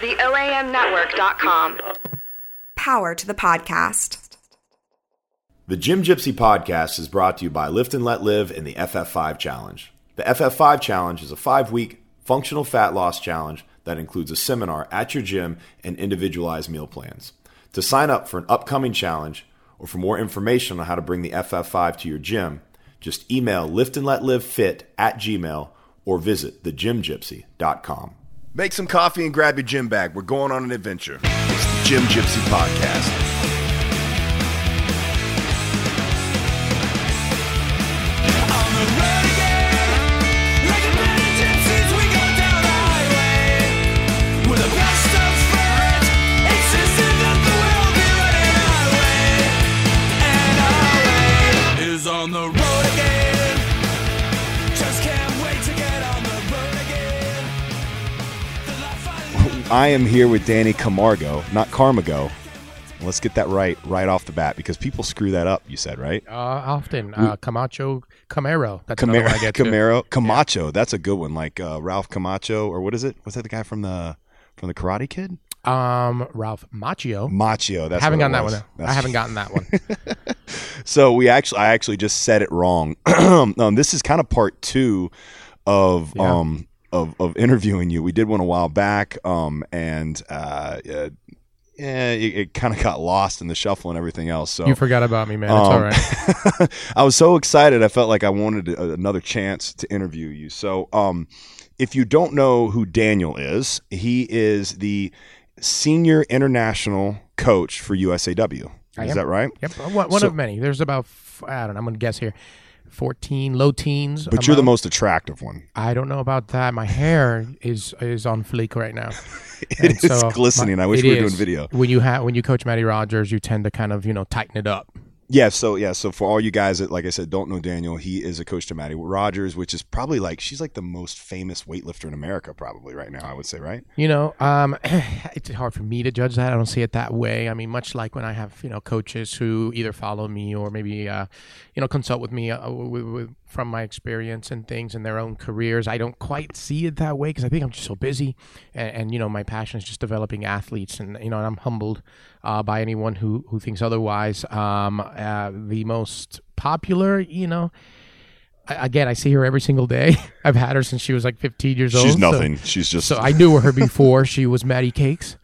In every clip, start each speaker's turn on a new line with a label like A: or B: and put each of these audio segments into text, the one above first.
A: The OAMnetwork.com.
B: Power to the podcast.
C: The Gym Gypsy podcast is brought to you by Lift and Let Live and the FF5 Challenge. The FF5 Challenge is a five week functional fat loss challenge that includes a seminar at your gym and individualized meal plans. To sign up for an upcoming challenge or for more information on how to bring the FF5 to your gym, just email liftandletlivefit at gmail or visit thegymgypsy.com. Make some coffee and grab your gym bag. We're going on an adventure. It's the Gym Gypsy Podcast.
D: I
C: am here with Danny Camargo, not Carmago. Let's get that right right off the bat because people screw that up. You said right?
E: Uh, often uh, Camacho Camaro. That's
C: Camaro,
E: one I get.
C: Camaro, Camacho. That's a good one. Like uh, Ralph Camacho, or what is it? Was that the guy from the from the Karate Kid?
E: Um, Ralph Macchio.
C: Machio. That's
E: I
C: haven't
E: gotten that one. I haven't gotten that one.
C: So we actually, I actually just said it wrong. um, this is kind of part two of
E: Yeah.
C: um of of interviewing you. We did one a while back, um, and uh, uh yeah, it, it kind of got lost in the shuffle and everything else. So
E: you forgot about me, man. It's all
C: Um. I was so excited. I felt like I wanted a- another chance to interview you. So, um, if you don't know who Daniel is, he is the senior international coach for USAW.
E: I
C: Is
E: am.
C: that right?
E: Yep, one,
C: So-
E: of many. There's about I don't know. I'm gonna guess here, fourteen, low teens.
C: But you're the most attractive one.
E: I don't know about that. My hair is is on fleek right now.
C: It
E: And
C: is
E: so
C: glistening.
E: my-
C: I wish we were doing video.
E: When you have when you coach Mattie Rodgers, you tend to kind of you know tighten it up.
C: Yeah. So yeah. So for all you guys that, like I said, don't know Daniel, he is a coach to Mattie Rodgers, which is probably like she's like the most famous weightlifter in America, probably right now. I would say, right?
E: You know, um, it's hard for me to judge that. I don't see it that way. I mean, much like when I have you know coaches who either follow me or maybe uh, you know consult with me uh, with, with, from my experience and things in their own careers. I don't quite see it that way because I think I'm just so busy, and, and you know my passion is just developing athletes, and you know and I'm humbled uh, by anyone who who thinks otherwise. Um, uh, the most popular, you know. I- Again, I see her every single day. I've had her since she was like 15 years old.
C: She's
E: so-
C: nothing. she's just
E: so I knew her before she was Maddie Cakes.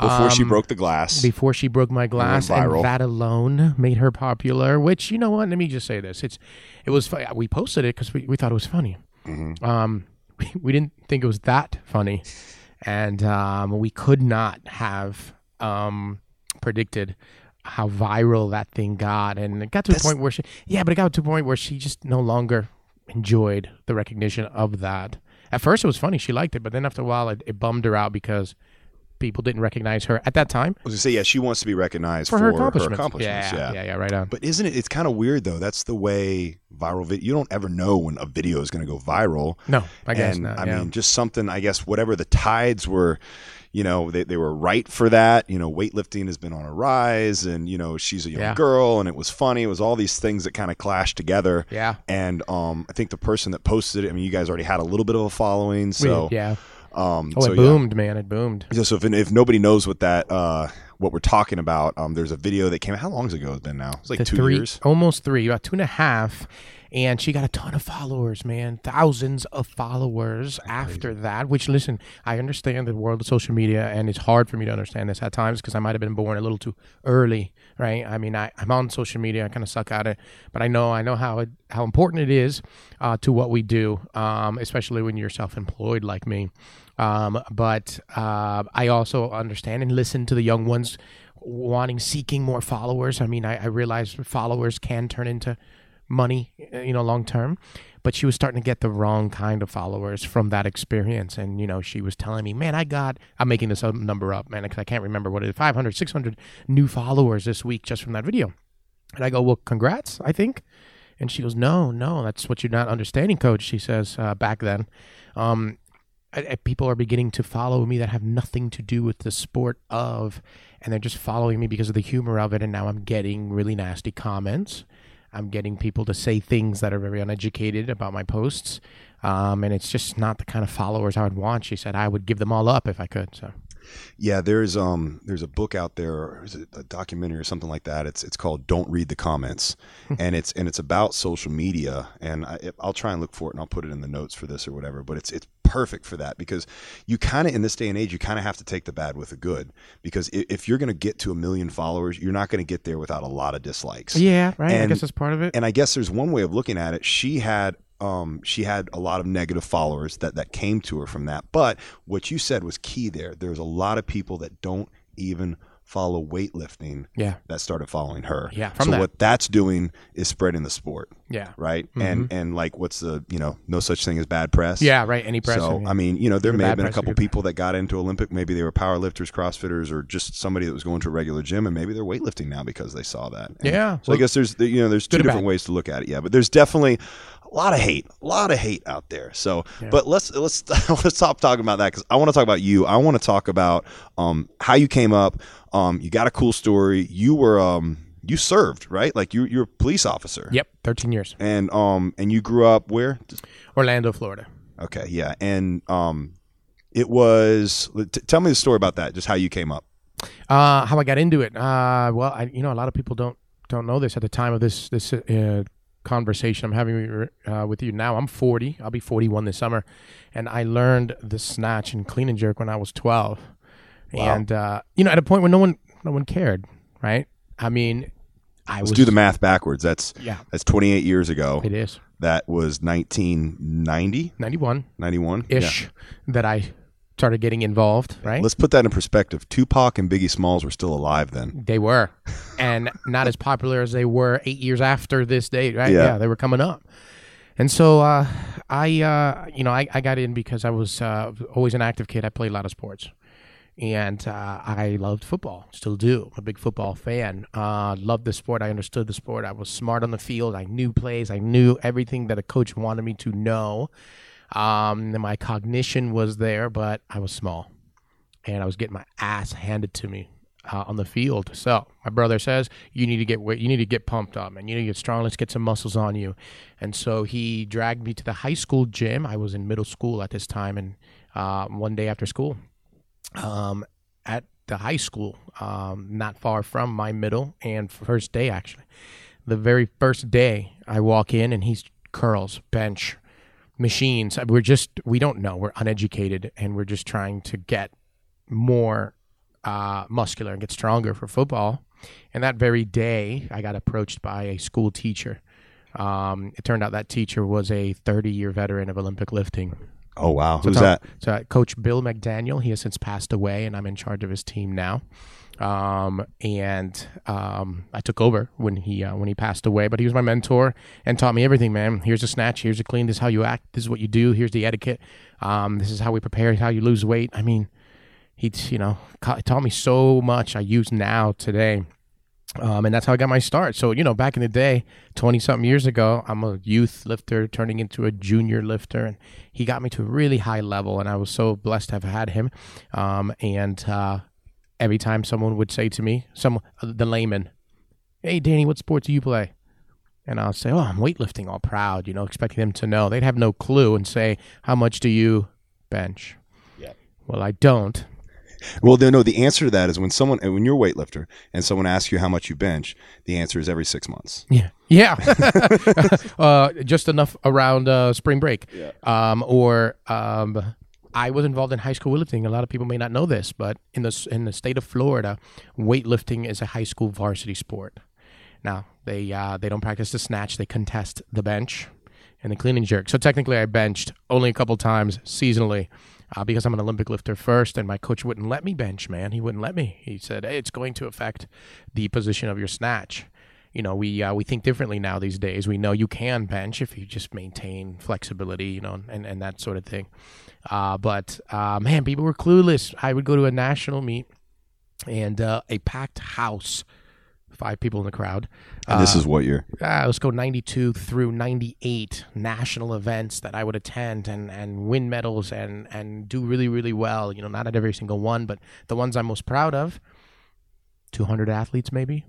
C: Before she
E: um,
C: broke the glass.
E: Before she broke my glass, and
C: viral.
E: that alone made her popular. Which you know what? Let me just say this: it's it was fu- we posted it because we, we thought it was funny.
C: Mm-hmm.
E: Um, we, we didn't think it was that funny, and um, we could not have um predicted how viral that thing got, and it got to
C: That's-
E: a point where she yeah, but it got to a point where she just no longer enjoyed the recognition of that. At first, it was funny; she liked it, but then after a while, it, it bummed her out because people didn't recognize her at that time
C: I was gonna say, yeah, she wants to be recognized
E: for, her accomplishments.
C: accomplishments,
E: yeah, yeah, yeah, right on.
C: But isn't it? It's kind of weird though. That's the way viral video. You don't ever know when a video is going to go viral.
E: no, I guess
C: and
E: not.
C: I
E: yeah.
C: mean, just something. I guess whatever the tides were, you know, they, they were right for that. You know, weightlifting has been on a rise, and you know, she's a young
E: Yeah.
C: girl, and it was funny. It was all these things that kind of clashed together.
E: Yeah.
C: And um, I think the person that posted it. I mean, you guys already had a little bit of a following,
E: We-
C: so
E: yeah.
C: Um,
E: Oh,
C: so
E: it
C: yeah.
E: boomed, man! It boomed.
C: Yeah, so if, if nobody knows what that uh, what we're talking about, um, there's a video that came. out. How long ago has it been now? It's like
E: The
C: two
E: three,
C: years.
E: almost three, about two and a half, and she got a ton of followers, man, thousands of followers after that. Which, listen, I understand the world of social media, and it's hard for me to understand this at times because I might have been born a little too early, right? I mean, I, I'm on social media, I kind of suck at it, but I know I know how it, how important it is uh, to what we do, um, especially when you're self-employed like me. Um, but uh, I also understand and listen to the young ones wanting, seeking more followers. I mean, I, I realize followers can turn into money, uh, you know, long term. But she was starting to get the wrong kind of followers from that experience. And, you know, she was telling me, man, I got, I'm making this number up, man, because I can't remember what it is 500, 600 new followers this week just from that video. And I go, well, congrats, I think. And she goes, no, no, that's what you're not understanding, coach. She says uh, back then. Um, I, I- people are beginning to follow me that have nothing to do with the sport of, and they're just following me because of the humor of it. And now I'm getting really nasty comments. I'm getting people to say things that are very uneducated about my posts. Um, and it's just not the kind of followers I would want. She said I would give them all up if I could. So
C: Yeah, there's um there's a book out there, or is it a documentary or something like that? It's it's called "Don't Read the Comments," and it's and it's about social media. And I, I'll try and look for it, and I'll put it in the notes for this or whatever. But it's it's perfect for that because you kind of in this day and age you kind of have to take the bad with the good because if, if you're going to get to a million followers, you're not going to get there without a lot of dislikes.
E: yeah, right. I guess that's part of it.
C: And I guess there's one way of looking at it. She had um, she had a lot of negative followers that that came to her from that. But what you said was key there. There's a lot of people that don't even follow weightlifting
E: Yeah.
C: that started following her.
E: Yeah,
C: so
E: that.
C: what that's doing is spreading the sport,
E: yeah.
C: right? And and like what's the you know no such thing as bad press.
E: Mm-hmm. Yeah, right. Any press.
C: So. I mean, you know, there may have been a couple people that got into Olympic. Maybe they were power lifters, CrossFitters, or just somebody that was going to a regular gym, and maybe they're weightlifting now because they saw that. And
E: Yeah,
C: So I guess there's you know there's two different ways to look at it. Yeah, but there's definitely a lot of hate, a lot of hate out there. So, but let's let's let's stop talking about that because I want to talk about you. I want to talk about um, how you came up. Um, you got a cool story. You were um, you served right, like you you're a police officer.
E: Yep, 13 years.
C: And um, and you grew up where?
E: Orlando, Florida.
C: Okay, yeah, and um, it was. T- tell me the story about that. Just how you came up.
E: Uh, how I got into it? Uh, well, I, you know, a lot of people don't don't know this at the time of this this uh, conversation I'm having uh, with you now. I'm 40. I'll be 41 this summer, and I learned the snatch and clean and jerk when I was 12. And uh, you know, at a point when no one no one cared, right? I mean, I
C: Let's
E: was
C: do the math backwards. That's
E: Yeah.
C: That's 28 years ago.
E: It is
C: That was 1990,
E: 91
C: 91
E: ish that I started getting involved, right?
C: Let's put that in perspective. Tupac and Biggie Smalls were still alive then.
E: They were, and not as popular as they were eight years after this date, right?
C: Yeah.
E: they were coming up. And so uh, I, uh, you know, I, I got in because I was uh, always an active kid. I played a lot of sports, and uh, I loved football. Still do. I'm a big football fan. Uh, loved the sport. I understood the sport. I was smart on the field. I knew plays. I knew everything that a coach wanted me to know. Um, my cognition was there, but I was small and I was getting my ass handed to me uh, on the field. So my brother says, "You need to get. You need to get pumped up, and you need to get strong. Let's get some muscles on you." And so he dragged me to the high school gym. I was in middle school at this time, and uh, one day after school, um, at the high school, um, not far from my middle and first day actually, the very first day I walk in and he's curls, bench, machines. We're just we don't know. We're uneducated and we're just trying to get more uh, muscular and get stronger for football. And that very day, I got approached by a school teacher. Um, it turned out that teacher was a 30 year veteran of Olympic lifting.
C: Oh wow,
E: So
C: who's that?
E: So uh, Coach Bill McDaniel, he has since passed away, and I'm in charge of his team now. Um, and um, I took over when he uh, when he passed away. But he was my mentor and taught me everything, man. Here's a snatch. Here's a clean. This is how you act. This is what you do. Here's the etiquette. Um, this is how we prepare. How you lose weight. I mean, he you know taught me so much. I use now today. Um, and that's how I got my start. So, you know, back in the day, 20 something years ago, I'm a youth lifter turning into a junior lifter. And he got me to a really high level. And I was so blessed to have had him. Um, and uh, every time someone would say to me, some the layman, Hey, Danny, what sport do you play? And I'll say, Oh, I'm weightlifting, all proud, you know, expecting them to know. They'd have no clue and say, How much do you bench? Yeah. Well, I don't.
C: Well, no, no. The answer to that is when someone, when you're a weightlifter and someone asks you how much you bench, the answer is every six months.
E: Yeah. Yeah. uh, just enough around uh, spring break. Um, or um, I was involved in high school weightlifting. A lot of people may not know this, but in the in the state of Florida, weightlifting is a high school varsity sport. Now they uh, they don't practice the snatch; they contest the bench and the clean and jerk. So technically, I benched only a couple times seasonally. Uh, because I'm an Olympic lifter first, and my coach wouldn't let me bench, man. He wouldn't let me. He said, hey, "It's going to affect the position of your snatch." you know we uh, we think differently now these days. We know you can bench if you just maintain flexibility, you know, and, and that sort of thing. Uh, but uh, man, people were clueless. I would go to a national meet and uh, a packed house, five people in the crowd.
C: And this is what year?
E: Uh, let's go 92 through 98 national events that I would attend and, and win medals and, and do really, really well. You know, not at every single one, but the ones I'm most proud of 200 athletes, maybe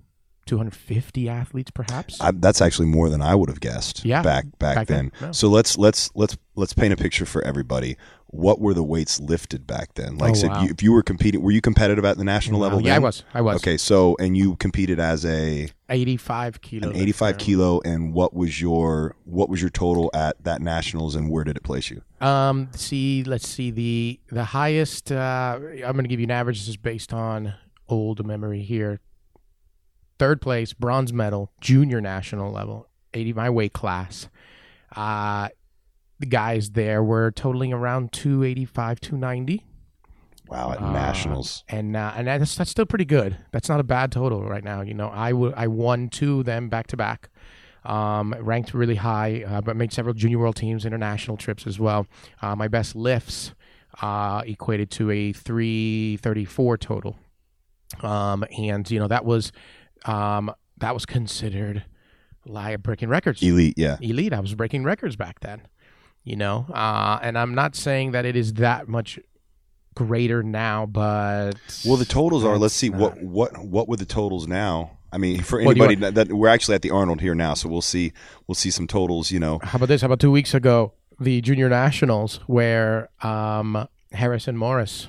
E: 250 athletes, perhaps.
C: I, that's actually more than I would have guessed.
E: Yeah,
C: back back,
E: back
C: then.
E: then, yeah.
C: So let's let's let's let's paint a picture for everybody. What were the weights lifted back then? Like,
E: Oh,
C: so
E: wow.
C: you, if you were competing, were you competitive at the national level?
E: yeah, I was. I was.
C: Okay, so and you competed as a
E: 85 kilo
C: an 85 kilo, and what was your what was your total at that nationals, and where did it place you?
E: Um, see, let's see the the highest. Uh, I'm going to give you an average. This is based on old memory here. Third place, bronze medal, junior national level, 80 my weight class. Uh, the guys there were totaling around 285, 290.
C: Wow, at
E: Uh,
C: nationals.
E: and uh, and that's that's still pretty good. That's not a bad total right now. You know, I w- I won two of them back to back, um, ranked really high, uh, but made several junior world teams, international trips as well. Uh, my best lifts uh, equated to a three thirty four total, um, and you know that was um, that was considered like breaking records
C: Elite, yeah.
E: elite. I was breaking records back then, you know. Uh, and I'm not saying that it is that much greater now, but
C: Well, the totals are. Let's see what what what were the totals now. I mean, for anybody that, that we're actually at the Arnold here now, so we'll see we'll see some totals. You know,
E: How about this? How about two weeks ago, the junior nationals, where um, Harrison Maurus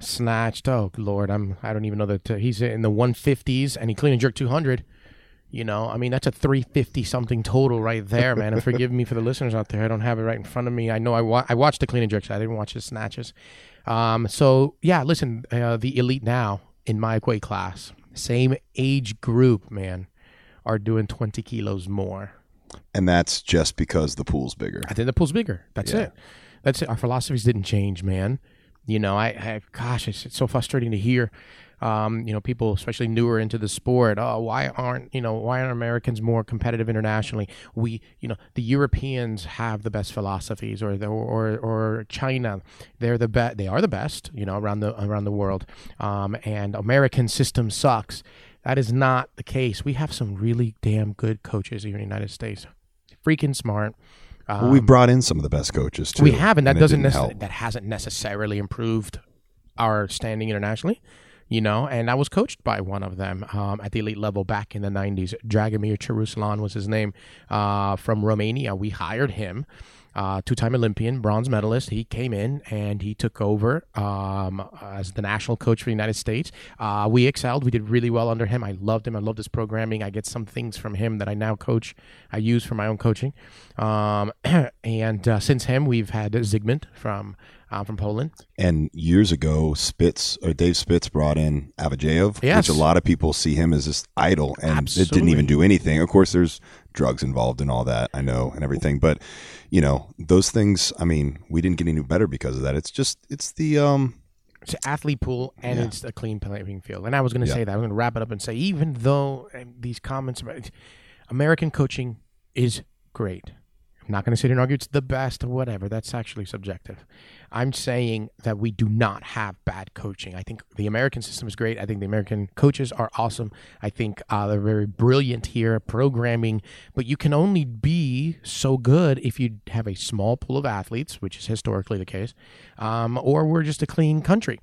E: snatched. Oh Lord, I'm I don't even know that uh, he's in the 150s, and he clean and jerk 200. You know, I mean that's a 350 something total right there, man. And forgive me for the listeners out there, I don't have it right in front of me. I know I wa- I watched the clean and jerks. I didn't watch his snatches. Um, so yeah, listen, uh, the elite now in my weight class, same age group, man, are doing 20 kilos more.
C: and that's just because the pool's bigger.
E: I think the pool's bigger. That's
C: Yeah.
E: it. That's it. Our philosophies didn't change, man. You know, I, I gosh, it's, it's so frustrating to hear. Um, you know, people, especially newer into the sport, oh, why aren't you know why aren't Americans more competitive internationally? We, you know, the Europeans have the best philosophies, or the, or or China, they're the best. They are the best, you know, around the around the world. Um, and American system sucks. That is not the case. We have some really damn good coaches here in the United States. Freaking smart.
C: Well, we brought in some of the best coaches too.
E: Um, We have, and that
C: it
E: doesn't
C: didn't
E: necess-
C: help.
E: that hasn't necessarily improved our standing internationally. You know, and I was coached by one of them um, at the elite level back in the '90s. Dragomir Cioroslan was his name, uh, from Romania. We hired him, uh, two-time Olympian, bronze medalist. He came in and he took over um, as the national coach for the United States. Uh, we excelled. We did really well under him. I loved him. I loved his programming. I get some things from him that I now coach. I use for my own coaching. Um, and uh, since him, we've had Zygmunt from uh, from Poland.
C: And years ago, Spitz or Dave Spitz brought in Abadjiev,
E: Yes.
C: which a lot of people see him as this idol, and it didn't even do anything. Of course, there's drugs involved and all that, I know, and everything. But you know, those things. I mean, we didn't get any better because of that. It's just, it's the um,
E: It's an athlete pool and
C: Yeah.
E: it's a clean playing field. And I was going to
C: Yeah.
E: say that. I was going to wrap it up and say, even though these comments about American coaching is great, I'm not going to sit here and argue it's the best or whatever. That's actually subjective. I'm saying that we do not have bad coaching. I think the American system is great. I think the American coaches are awesome. I think uh, they're very brilliant here, programming. But you can only be so good if you have a small pool of athletes, which is historically the case, um, or we're just a clean country.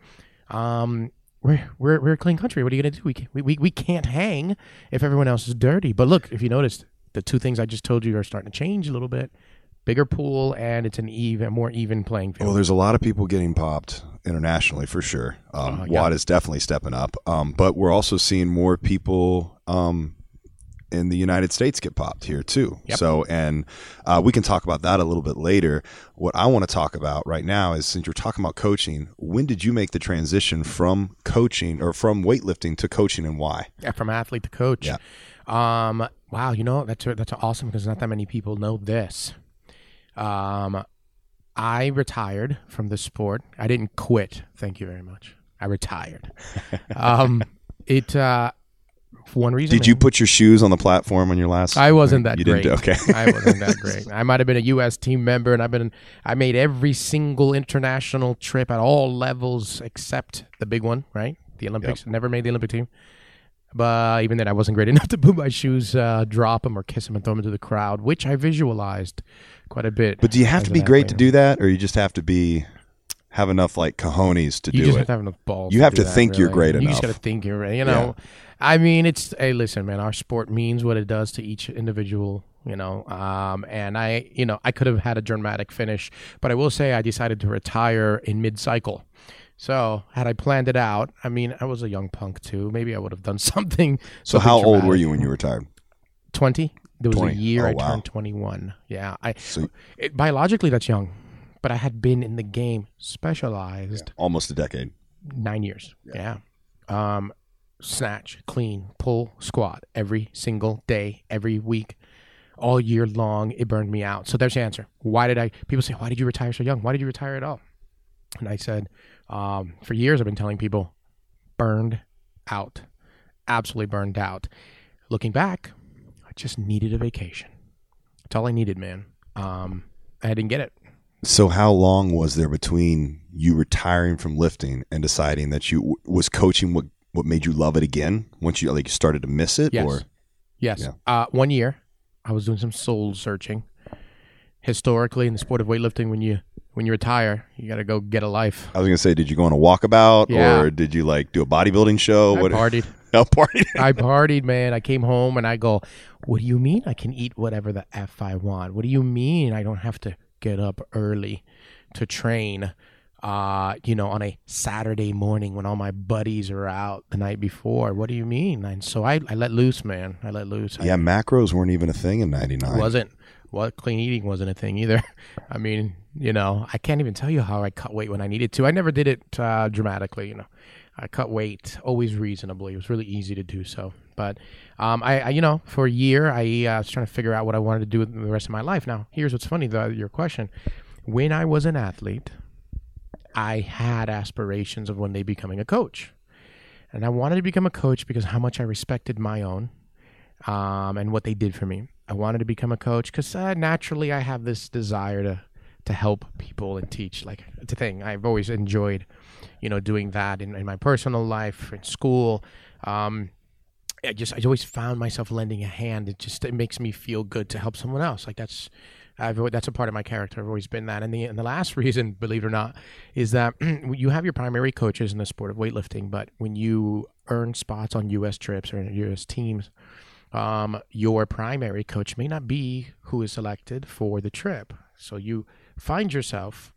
E: Um, we're, we're, we're a clean country. What are you going to do? We, can, we, we, we can't hang if everyone else is dirty. But look, if you noticed, the two things I just told you are starting to change a little bit. Bigger pool, and it's an even, more even playing field.
C: Well, there's a lot of people getting popped internationally for sure. Um,
E: Uh, yeah.
C: Watt is definitely stepping up, um, but we're also seeing more people um, in the United States get popped here too.
E: Yep.
C: So, and uh, we can talk about that a little bit later. What I want to talk about right now is since you're talking about coaching, when did you make the transition from coaching or from weightlifting to coaching, and why?
E: Yeah, from athlete to coach.
C: Yeah.
E: Um. Wow. You know that's that's awesome because not that many people know this. Um, I retired from the sport. I didn't quit. Thank you very much. I retired. um, it. Uh, one reason.
C: Did you put your shoes on the platform on your last?
E: I wasn't that
C: You
E: great.
C: didn't. Okay.
E: I wasn't that great. I might have been a U.S. team member, and I've been. I made every single international trip at all levels except the big one, right? The Olympics. Never made the Olympic team. But even then, I wasn't great enough to put my shoes, uh, drop them, or kiss them and throw them into the crowd, which I visualized quite a bit.
C: But do you have to be great to do that, or you just have to be have enough like cojones to
E: you
C: do
E: just
C: it.
E: have to have enough balls.
C: You have
E: do
C: to
E: that,
C: think you're
E: really.
C: great
E: You just got to think you're, you know. I mean, it's hey, listen, man. Our sport means what it does to each individual, you know. Um, and I, you know, I could have had a dramatic finish, but I will say I decided to retire in mid-cycle. So had I planned it out, I mean, I was a young punk too. Maybe I would have done something.
C: so how old were you when you retired?
E: Twenty. There was
C: 20.
E: a year
C: Oh,
E: I
C: wow.
E: turned twenty-one. Yeah, I
C: So
E: it, biologically that's young, but I had been in the game specialized
C: almost a decade.
E: nine years. Yeah. Um, snatch, clean, pull, squat every single day, every week, all year long. It burned me out. So there's the answer. Why did I? People say, why did you retire so young? Why did you retire at all? And I said, um, for years I've been telling people, burned out, absolutely burned out. Looking back, I just needed a vacation. That's all I needed, man. Um, I didn't get it.
C: So how long was there between you retiring from lifting and deciding that you was coaching what what made you love it again once you like started to miss it
E: Yes.
C: or
E: Yes.
C: Yeah.
E: Uh, one year, I was doing some soul searching. Historically, in the sport of weightlifting, when you when you retire, you got to go get a life.
C: I was gonna say, did you go on a walkabout
E: Yeah.
C: or did you like do a bodybuilding show?
E: I partied.
C: A party.
E: I partied, man. I came home and I go, "What do you mean I can eat whatever the f I want? What do you mean I don't have to get up early to train?" Uh, you know, on a Saturday morning when all my buddies are out the night before. What do you mean? And so I, I let loose, man. I let loose. I-
C: yeah, macros weren't even a thing in '99.
E: wasn't what clean eating wasn't a thing either. I mean, you know, I can't even tell you how I cut weight when I needed to. I never did it uh, dramatically. You know, I cut weight always reasonably. It was really easy to do so. But um, I, I, you know, for a year, I uh, was trying to figure out what I wanted to do with the rest of my life. Now, here's what's funny: though, your question. When I was an athlete, I had aspirations of one day becoming a coach. And I wanted to become a coach because how much I respected my own um, and what they did for me. I wanted to become a coach because uh, naturally I have this desire to to help people and teach. Like it's a thing I've always enjoyed, you know, doing that in, in my personal life, in school. Um, I just I always found myself lending a hand. It just it makes me feel good to help someone else. Like that's I've that's a part of my character. I've always been that. And the and the last reason, believe it or not, is that you have your primary coaches in the sport of weightlifting, but when you earn spots on U.S. trips or U.S. teams, um, your primary coach may not be who is selected for the trip. So you find yourself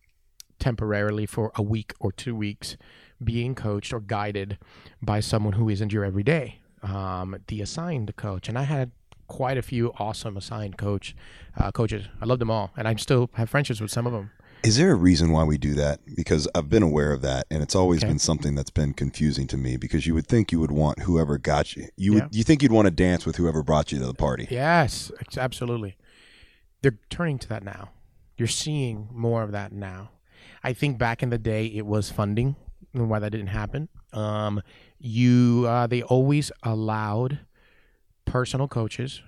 E: temporarily for a week or two weeks being coached or guided by someone who isn't your everyday, um, the assigned coach. And I had quite a few awesome assigned coach uh, coaches. I love them all, and I still have friendships with some of them.
C: Is there a reason why we do that? Because I've been aware of that, and it's always
E: Okay.
C: been something that's been confusing to me. Because you would think you would want whoever got you. You
E: Yeah.
C: would you think you'd want to dance with whoever brought you to the party.
E: Yes, absolutely. They're turning to that now. You're seeing more of that now. I think back in the day it was funding and why that didn't happen. Um, you uh, they always allowed personal coaches,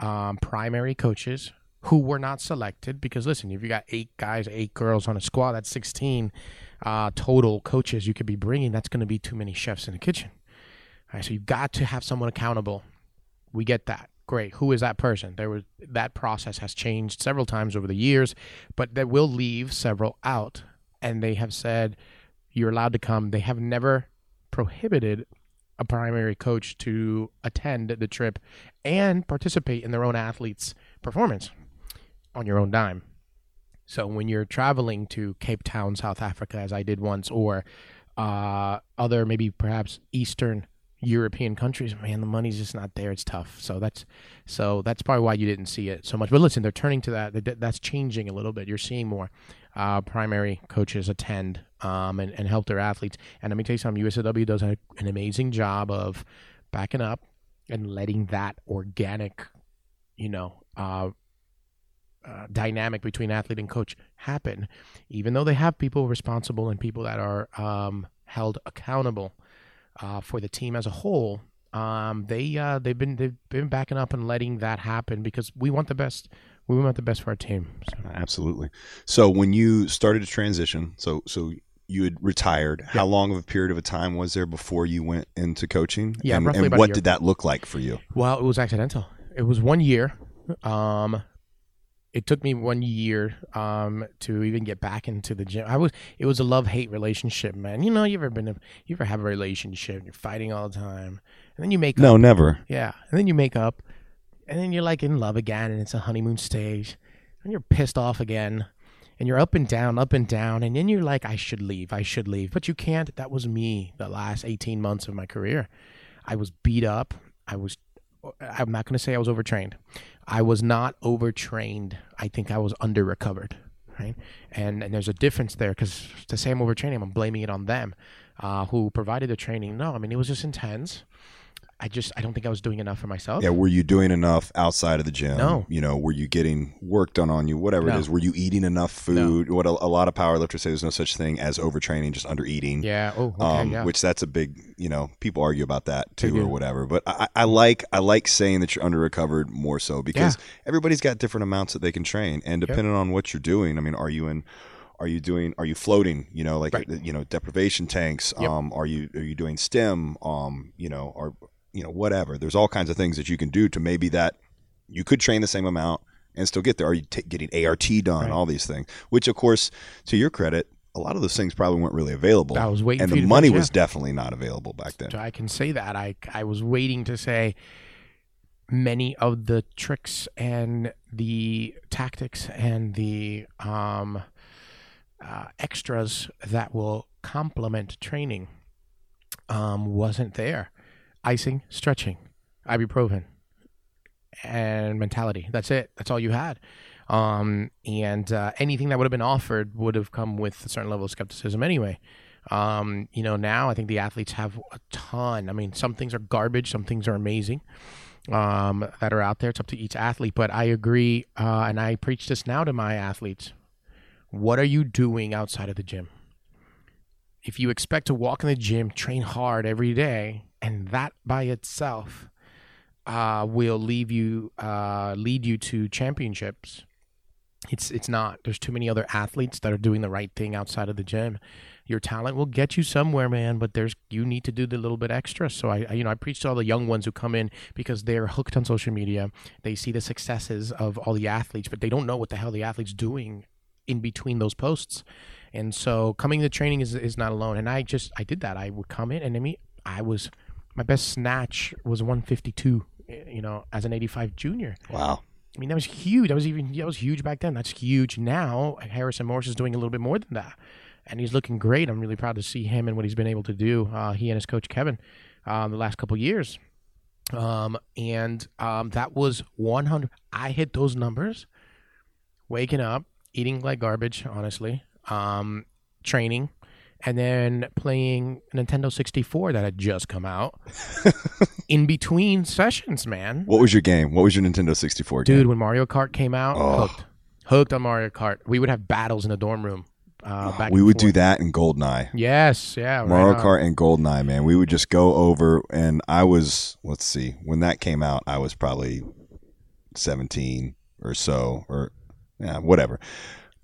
E: um, primary coaches who were not selected because listen, if you got eight guys, eight girls on a squad, that's sixteen uh, total coaches you could be bringing. That's going to be too many chefs in the kitchen. All right, so you've got to have someone accountable. We get that. Great. Who is that person? There was that process has changed several times over the years but that will leave several out. And they have said you're allowed to come. They have never prohibited a primary coach to attend the trip and participate in their own athletes performance on your own dime so when you're traveling to Cape Town, South Africa, as I did once, or uh, other maybe perhaps Eastern European countries, man, the money's just not there. It's tough. So that's so that's probably why you didn't see it so much. But listen, they're turning to that. That- That's changing a little bit. You're seeing more uh, primary coaches attend um, and, and help their athletes. And let me tell you something. USAW does a, an amazing job of backing up and letting that organic, you know, uh, uh, dynamic between athlete and coach happen, even though they have people responsible and people that are um, held accountable uh, for the team as a whole. Um, they uh, they've been they've been backing up and letting that happen because we want the best. We want the best for our team. So,
C: Absolutely. So when you started to transition, so so you had retired. How long of a period of a time was there before you went into coaching?
E: Yeah,
C: and,
E: roughly
C: and
E: about a
C: what did that look like for you?
E: well, it was accidental. It was one year. Um, it took me one year um, to even get back into the gym. I was it was a love hate relationship, man. You know, you ever been a, you ever have a relationship? And you're fighting all the time, and then you make up
C: No,
E: up.
C: never.
E: Yeah, and then you make up, and then you're like in love again, and it's a honeymoon stage, and you're pissed off again, and you're up and down, up and down, and then you're like, I should leave, I should leave, but you can't. That was me the last 18 months of my career. I was beat up. I was. I'm not going to say I was overtrained. I was not overtrained. I think I was under recovered. Right, and and there's a difference there because to say I'm overtraining, I'm blaming it on them, uh, who provided the training. No, I mean it was just intense. I just I don't think I was doing enough for myself.
C: Yeah, were you doing enough outside of the gym?
E: No.
C: You know, were you getting work done on you? Whatever
E: No.
C: it is, were you eating enough food? What a, a lot of powerlifters say, there's no such thing as overtraining, just under eating.
E: Yeah. Oh, okay.
C: um,
E: yeah.
C: which that's a big, you know, people argue about that too or whatever. But I, I like I like saying that you're under recovered more so because everybody's got different amounts that they can train, and depending on what you're doing, I mean, are you in are you doing are you floating you know like
E: Right.
C: you know deprivation tanks
E: Yep.
C: um are you are you doing stem um you know or you know whatever. There's all kinds of things that you can do to maybe that you could train the same amount and still get there. Are you t- getting art done
E: Right.
C: all these things which of course to your credit a lot of those things probably weren't really available.
E: I was waiting
C: and the money was definitely not available back then.
E: So I can say that. I I was waiting to say many of the tricks and the tactics and the um, uh, extras that will complement training um, wasn't there. Icing, stretching, ibuprofen, and mentality. That's it. That's all you had. Um, and uh, anything that would have been offered would have come with a certain level of skepticism anyway. Um, you know, now I think the athletes have a ton. I mean, some things are garbage, some things are amazing um, that are out there. It's up to each athlete. But I agree, uh, and I preach this now to my athletes. What are you doing outside of the gym? If you expect to walk in the gym, train hard every day, and that by itself uh, will leave you uh, lead you to championships, it's it's not. There's too many other athletes that are doing the right thing outside of the gym. Your talent will get you somewhere, man, but there's you need to do the little bit extra. So I, I you know I preach to all the young ones who come in because they're hooked on social media. They see the successes of all the athletes, but they don't know what the hell the athletes doing in between those posts. And so coming to training is is not alone. And I just I did that. I would come in and I mean I was my best snatch was 152. You know, as an 85 junior.
C: wow
E: I mean, that was huge. That was even that was huge back then. That's huge now. Harrison Maurus is doing a little bit more than that, and he's looking great. I'm really proud to see him and what he's been able to do. Uh, he and his coach Kevin, um, the last couple years, um, and um, that was 100. I hit those numbers. Waking up, eating like garbage, honestly, um, training, and then playing Nintendo 64 that had just come out in between sessions, man.
C: what was your game what was your nintendo 64 game?
E: Dude, when Mario Kart came out,
C: Oh.
E: hooked, hooked on Mario Kart. We would have battles in the dorm room. Uh, back
C: we would do that in goldeneye
E: Yes, yeah, right
C: Mario
E: on.
C: Kart and Goldeneye, man. We would just go over, and I was, let's see, when that came out, I was probably 17 or so, or yeah, whatever.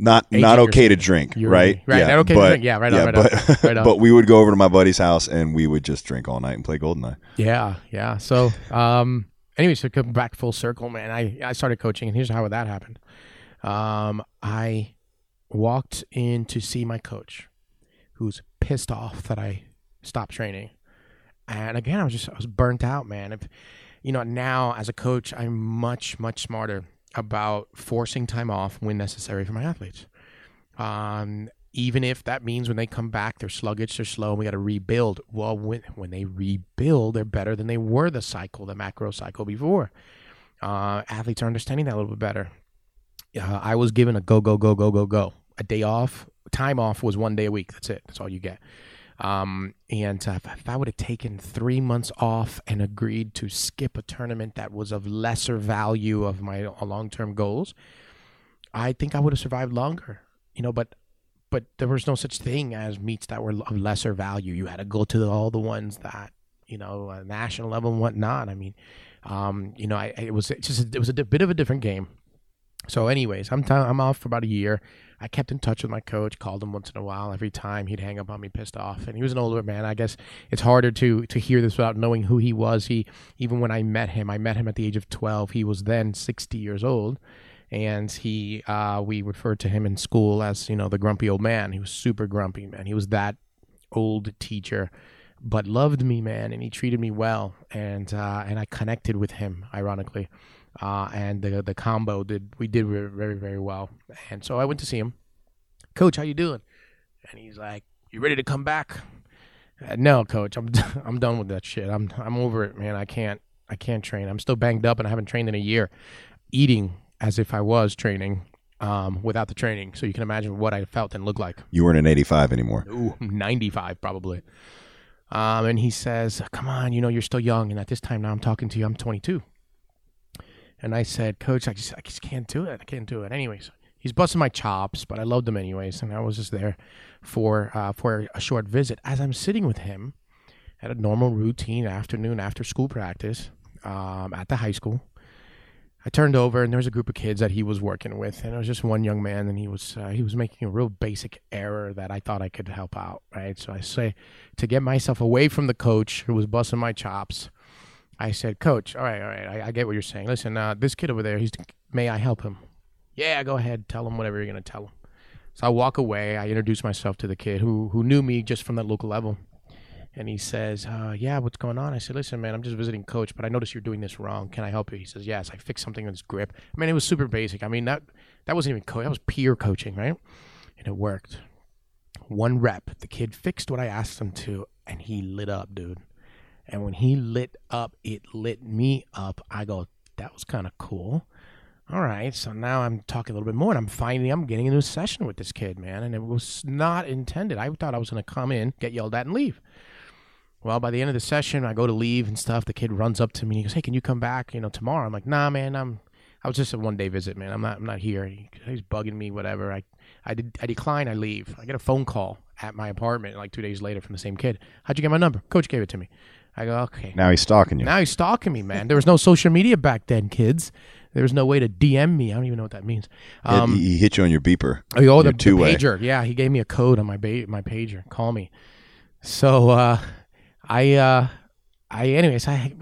C: Not not okay to drink, right?
E: right. Not okay to drink. Yeah, right on, right on,
C: but,
E: right on.
C: but we would go over to my buddy's house, and we would just drink all night and play Goldeneye.
E: Yeah, yeah. So, um, anyway, so come back full circle, man. I I started coaching, and here's how that happened. Um, I walked in to see my coach, who's pissed off that I stopped training, and again, I was just I was burnt out, man. If you know now as a coach, I'm much much smarter about forcing time off when necessary for my athletes. Um, even if that means when they come back they're sluggish, they're slow, and we got to rebuild. Well, when when they rebuild, they're better than they were the cycle, the macro cycle before. Uh, athletes are understanding that a little bit better. Uh, I was given a go go go go go go. A day off, time off was one day a week. That's it. That's all you get. Um, and uh, if, I would have taken three months off and agreed to skip a tournament that was of lesser value of my long term goals, I think I would have survived longer. You know, but but there was no such thing as meets that were of lesser value. You had to go to all the ones that you know uh, national level and whatnot. I mean, um, you know, I, it was just it was a bit of a different game. So, anyways, I'm t- I'm off for about a year. I kept in touch with my coach, called him once in a while. Every time he'd hang up on me, pissed off, and he was an older man. I guess it's harder to to hear this without knowing who he was. He even when I met him, I met him at the age of 12. He was then 60 years old, and he uh, we referred to him in school as you know the grumpy old man. He was super grumpy, man. He was that old teacher, but loved me, man, and he treated me well, and uh, and I connected with him, ironically, uh, and the the combo did we did very very well, and so I went to see him, Coach, how you doing? And he's like, "You ready to come back?" Uh, no, Coach, I'm I'm done with that shit. I'm I'm over it, man. I can't I can't train. I'm still banged up, and I haven't trained in a year. Eating as if I was training. Um, without the training, so you can imagine what I felt and looked like.
C: You weren't an 85 anymore.
E: Ooh, 95 probably. Um, and he says, "Come on, you know you're still young." And at this time now, I'm talking to you. I'm 22. And I said, "Coach, I just, I just can't do it. I can't do it." Anyways, he's busting my chops, but I loved him anyways, and I was just there for uh, for a short visit. As I'm sitting with him at a normal routine afternoon after school practice um, at the high school, I turned over and there was a group of kids that he was working with, and it was just one young man, and he was uh, he was making a real basic error that I thought I could help out. Right, so I say to get myself away from the coach who was busting my chops. I said, Coach, all right, all right, I, I get what you're saying. Listen, uh, this kid over there, he's may I help him? Yeah, go ahead, tell him whatever you're gonna tell him. So I walk away. I introduce myself to the kid who who knew me just from that local level. And he says, uh, "Yeah, what's going on?" I said, "Listen, man, I'm just visiting coach, but I noticed you're doing this wrong. Can I help you?" He says, "Yes." I fixed something with his grip. I mean, it was super basic. I mean that that wasn't even coach. That was peer coaching, right? And it worked. One rep, the kid fixed what I asked him to, and he lit up, dude. And when he lit up, it lit me up. I go, "That was kind of cool." All right, so now I'm talking a little bit more, and I'm finding I'm getting into a session with this kid, man, and it was not intended. I thought I was going to come in, get yelled at, and leave. Well, by the end of the session, I go to leave and stuff. The kid runs up to me. And he goes, "Hey, can you come back? You know, tomorrow?" I'm like, "Nah, man. I'm. I was just a one day visit, man. I'm not. I'm not here. He, he's bugging me. Whatever. I, I did. I decline. I leave. I get a phone call at my apartment like two days later from the same kid. How'd you get my number? Coach gave it to me. I go, okay.
C: Now he's stalking you.
E: Now he's stalking me, man. There was no social media back then, kids. There was no way to DM me. I don't even know what that means. Um,
C: he hit you on your beeper.
E: Oh, oh, the,
C: your
E: the
C: two-way.
E: pager. Yeah, he gave me a code on my ba- my pager. Call me. So uh, I uh, I anyways, I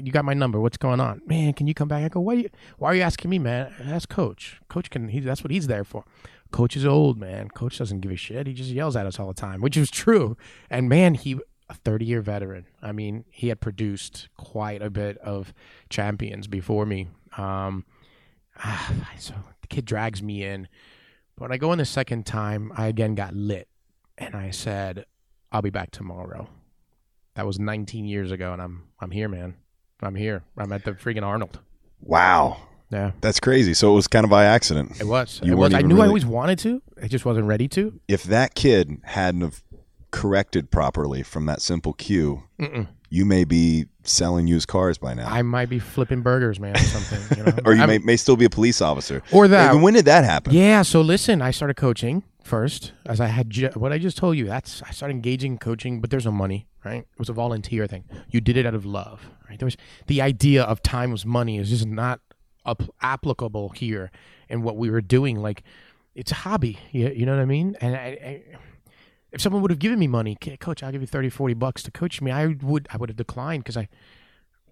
E: you got my number. What's going on, man? Can you come back? I go. Why you Why are you asking me, man? Ask Coach. Coach can. He, that's what he's there for. Coach is old, man. Coach doesn't give a shit. He just yells at us all the time, which is true. And man, he a 30 year veteran. I mean, he had produced quite a bit of champions before me. Um, ah, so the kid drags me in. But when I go in the second time, I again got lit. And I said, I'll be back tomorrow. That was 19 years ago, and I'm I'm here, man. I'm here. I'm at the freaking Arnold.
C: Wow.
E: Yeah,
C: That's crazy. So it was kind of by accident.
E: it was.
C: You
E: it was. I knew I always wanted to. I just wasn't ready to.
C: If that kid hadn't have corrected properly from that simple cue,
E: Mm-mm.
C: you may be selling used cars by now.
E: I might be flipping burgers, man, or something. You know?
C: or you
E: I'm-
C: may, may still be a police officer.
E: Or that.
C: Hey, when did that happen?
E: Yeah. So listen, I started coaching first, as I had ju- what I just told you. That's I started engaging in coaching, but there's no money, right? It was a volunteer thing. You did it out of love, right? There was the idea of time was money is just not up- applicable here and what we were doing. Like it's a hobby, you, you know what I mean? And I, I, if someone would have given me money, coach, I'll give you 30, 40 bucks to coach me, I would I would have declined because I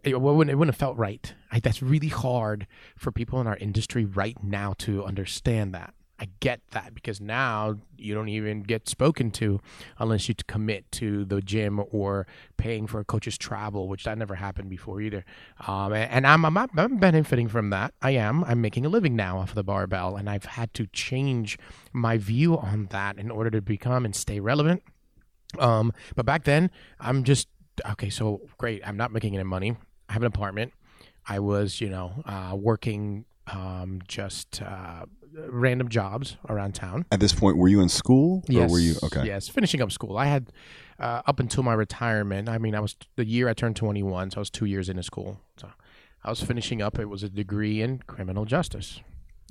E: it wouldn't, it wouldn't have felt right. I, that's really hard for people in our industry right now to understand that. I get that because now you don't even get spoken to unless you commit to the gym or paying for a coach's travel, which that never happened before either. Um, and I'm, I'm, I'm benefiting from that. I am. I'm making a living now off of the barbell, and I've had to change my view on that in order to become and stay relevant. Um, but back then, I'm just okay. So great. I'm not making any money. I have an apartment. I was, you know, uh, working um, just uh, random jobs around town.
C: At this point, were you in school?
E: Yes.
C: Or were you okay?
E: Yes, finishing up school. I had uh, up until my retirement. I mean, I was the year I turned 21, so I was two years into school. So I was finishing up. It was a degree in criminal justice.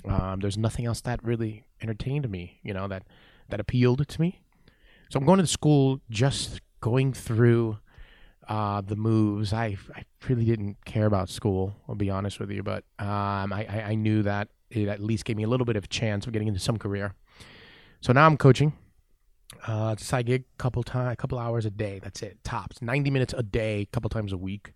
E: Um, there's nothing else that really entertained me, you know, that that appealed to me. So I'm going to school, just going through uh, the moves. I I really didn't care about school. I'll be honest with you, but um, I, I I knew that it at least gave me a little bit of chance of getting into some career. So now I'm coaching. Uh, it's a side gig, couple time, a couple hours a day. That's it, tops. Ninety minutes a day, couple times a week.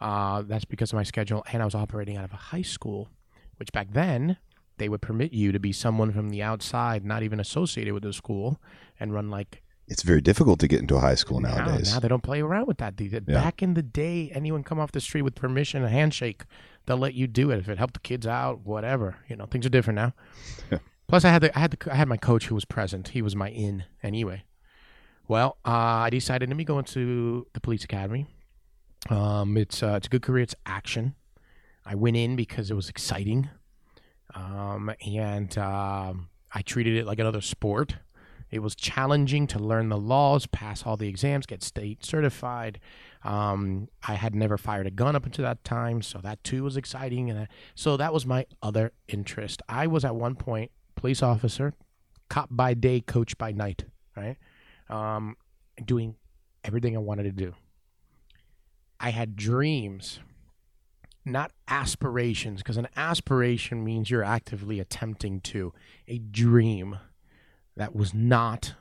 E: Uh, that's because of my schedule, and I was operating out of a high school, which back then they would permit you to be someone from the outside, not even associated with the school, and run like
C: It's very difficult to get into a high school
E: now,
C: nowadays.
E: now they don't play around with that.
C: Yeah.
E: Back in the day, anyone come off the street with permission, a handshake, they'll let you do it if it helped the kids out, whatever. You know, things are different now. Plus, I had the, I had the, I had my coach who was present. He was my in anyway. Well, uh, I decided let me go into the police academy. Um, it's uh, it's a good career. It's action. I went in because it was exciting, um, and um, I treated it like another sport. It was challenging to learn the laws, pass all the exams, get state certified. Um, I had never fired a gun up until that time, so that too was exciting. And I- so that was my other interest. I was at one point police officer, cop by day, coach by night, right? Um, doing everything I wanted to do. I had dreams, not aspirations, because an aspiration means you're actively attempting to. A dream that was not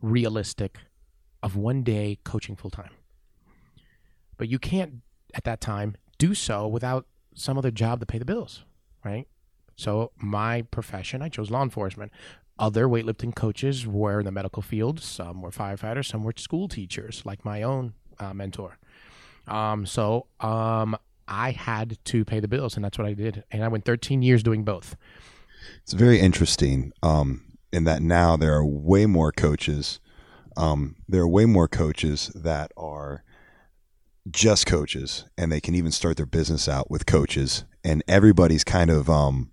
E: realistic of one day coaching full time. But you can't at that time do so without some other job to pay the bills, right? So my profession, I chose law enforcement. Other weightlifting coaches were in the medical field. Some were firefighters. Some were school teachers, like my own uh, mentor. Um, so um, I had to pay the bills, and that's what I did. And I went 13 years doing both.
C: It's very interesting um, in that now there are way more coaches. Um, there are way more coaches that are just coaches, and they can even start their business out with coaches. And everybody's kind of um,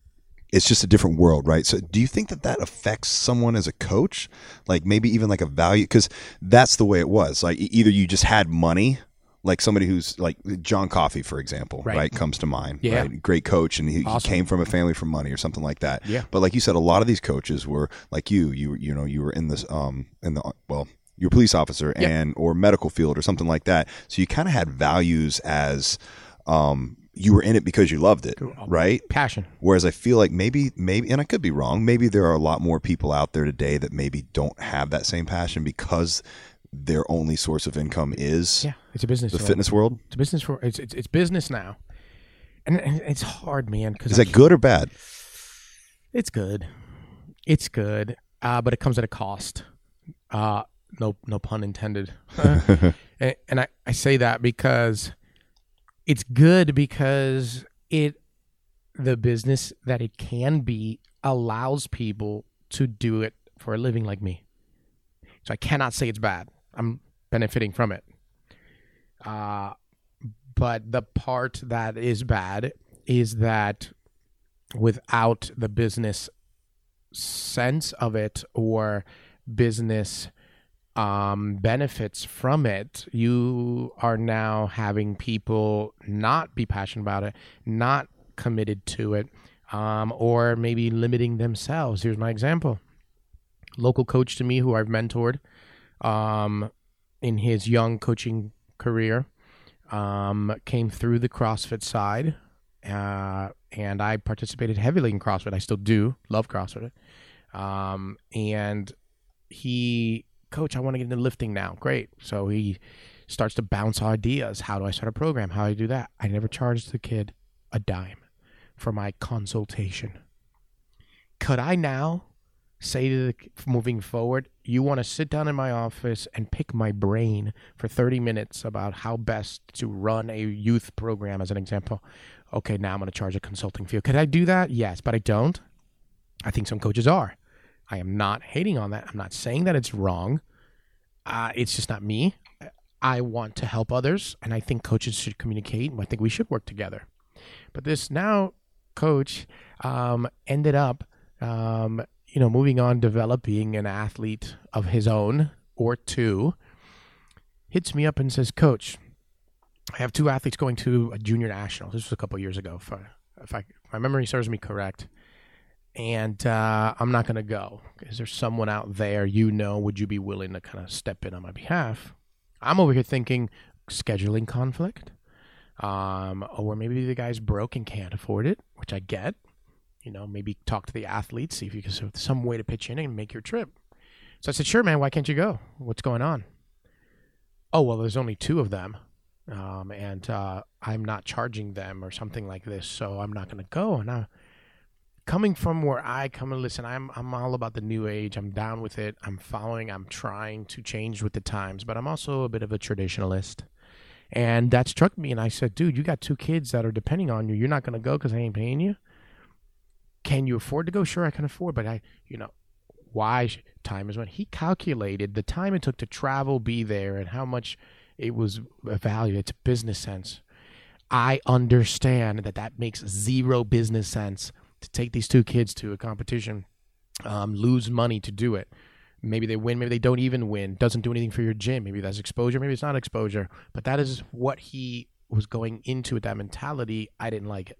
C: it's just a different world, right? So, do you think that that affects someone as a coach, like maybe even like a value? Because that's the way it was. Like either you just had money. Like somebody who's like John Coffee for example,
E: Right.
C: right, comes to mind.
E: Yeah.
C: right? great coach, and he,
E: Awesome.
C: he came from a family from money or something like that.
E: Yeah.
C: But like you said, a lot of these coaches were like you. You you know you were in this um in the well you're a police officer and or medical field or something like that. So you kind of had values as um you were in it because you loved it, right?
E: Passion.
C: Whereas I feel like maybe maybe and I could be wrong. Maybe there are a lot more people out there today that maybe don't have that same passion because their only source of income is
E: Yeah, it's a business.
C: the
E: so
C: fitness world.
E: It's a business for it's it's, it's business now, and, and it's hard, man. Because
C: Is that good or bad?
E: It's good. It's good, uh, but it comes at a cost. Uh, no, no pun intended. and, and I, I say that because it's good because it the business that it can be allows people to do it for a living like me. So I cannot say it's bad. I'm benefiting from it. Uh, but the part that is bad is that without the business sense of it or business um, benefits from it, you are now having people not be passionate about it, not committed to it, um, or maybe limiting themselves. Here's my example local coach to me who I've mentored um, in his young coaching career um, came through the CrossFit side, uh, and I participated heavily in CrossFit. I still do love CrossFit, um, and he, coach, I want to get into lifting now. Great. So he starts to bounce ideas. How do I start a program? How do I do that? I never charged the kid a dime for my consultation. Could I now say to the moving forward, you want to sit down in my office and pick my brain for 30 minutes about how best to run a youth program, as an example? Okay, now I'm going to charge a consulting fee. Could I do that? Yes, but I don't. I think some coaches are. I am not hating on that. I'm not saying that it's wrong. Uh, it's just not me. I want to help others, and I think coaches should communicate. and I think we should work together. But this now coach um, ended up, um, you know, moving on, developing an athlete of his own or two. Hits me up and says, "Coach, I have two athletes going to a junior national. This was a couple years ago, if, I, if, I, if my memory serves me correct." And uh, I'm not going to go. Is there someone out there you know? Would you be willing to kind of step in on my behalf? I'm over here thinking scheduling conflict um, or maybe the guy's broke and can't afford it, which I get. You know, maybe talk to the athletes, see if you can some way to pitch in and make your trip. So I said, "Sure, man. Why can't you go? What's going on?" Oh well, there's only two of them, um, and uh, I'm not charging them or something like this, so I'm not going to go. And I, coming from where I come and listen, I'm I'm all about the new age. I'm down with it. I'm following. I'm trying to change with the times, but I'm also a bit of a traditionalist. And that struck me, and I said, "Dude, you got two kids that are depending on you. You're not going to go because I ain't paying you. Can you afford to go? Sure, I can afford, but I, you know, why time is when he calculated the time it took to travel, be there, and how much it was valued. It's business sense. I understand that that makes zero business sense to take these two kids to a competition, um, lose money to do it. Maybe they win, maybe they don't even win. Doesn't do anything for your gym. Maybe that's exposure, maybe it's not exposure. But that is what he was going into with that mentality. I didn't like it.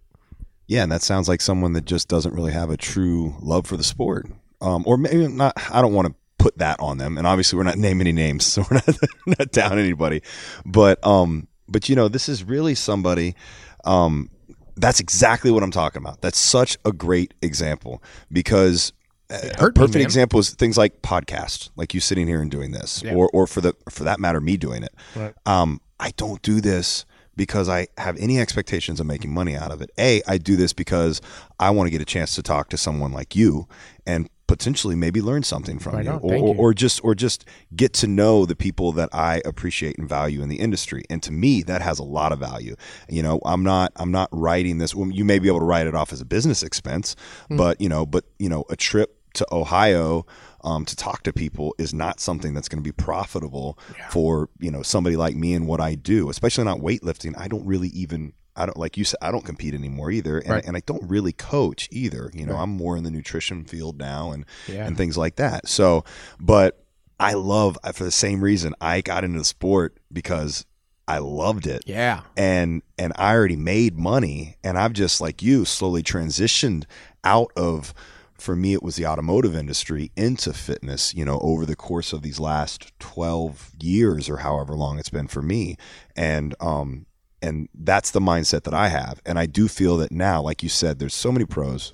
C: Yeah, and that sounds like someone that just doesn't really have a true love for the sport. Um, or maybe not. I don't want to put that on them. And obviously, we're not naming any names, so we're not, not down anybody. But um, but you know, this is really somebody. Um, that's exactly what I'm talking about. That's such a great example because a
E: hurt me,
C: perfect example is things like podcast, like you sitting here and doing this,
E: Yeah.
C: or or for the for that matter, me doing it.
E: Right.
C: Um, I don't do this because I have any expectations of making money out of it. A, I do this because I want to get a chance to talk to someone like you and potentially maybe learn something from you, or, or, or just or just get to know the people that I appreciate and value in the industry. And to me, that has a lot of value. You know, I'm not I'm not writing this. Well, you may be able to write it off as a business expense,
E: Hmm.
C: but you know, but you know, a trip to Ohio um, to talk to people is not something that's going to be profitable for you know somebody like me and what I do, especially not weightlifting. I don't really even I don't like you said I don't compete anymore either, and,
E: Right.
C: and I don't really coach either. You know, I'm more in the nutrition field now and
E: Yeah.
C: and things like that. So, but I love for the same reason I got into the sport because I loved it
E: Yeah.
C: and and I already made money and I've just like you slowly transitioned out of for me it was the automotive industry into fitness you know over the course of these last 12 years or however long it's been for me and um and that's the mindset that I have and I do feel that now like you said there's so many pros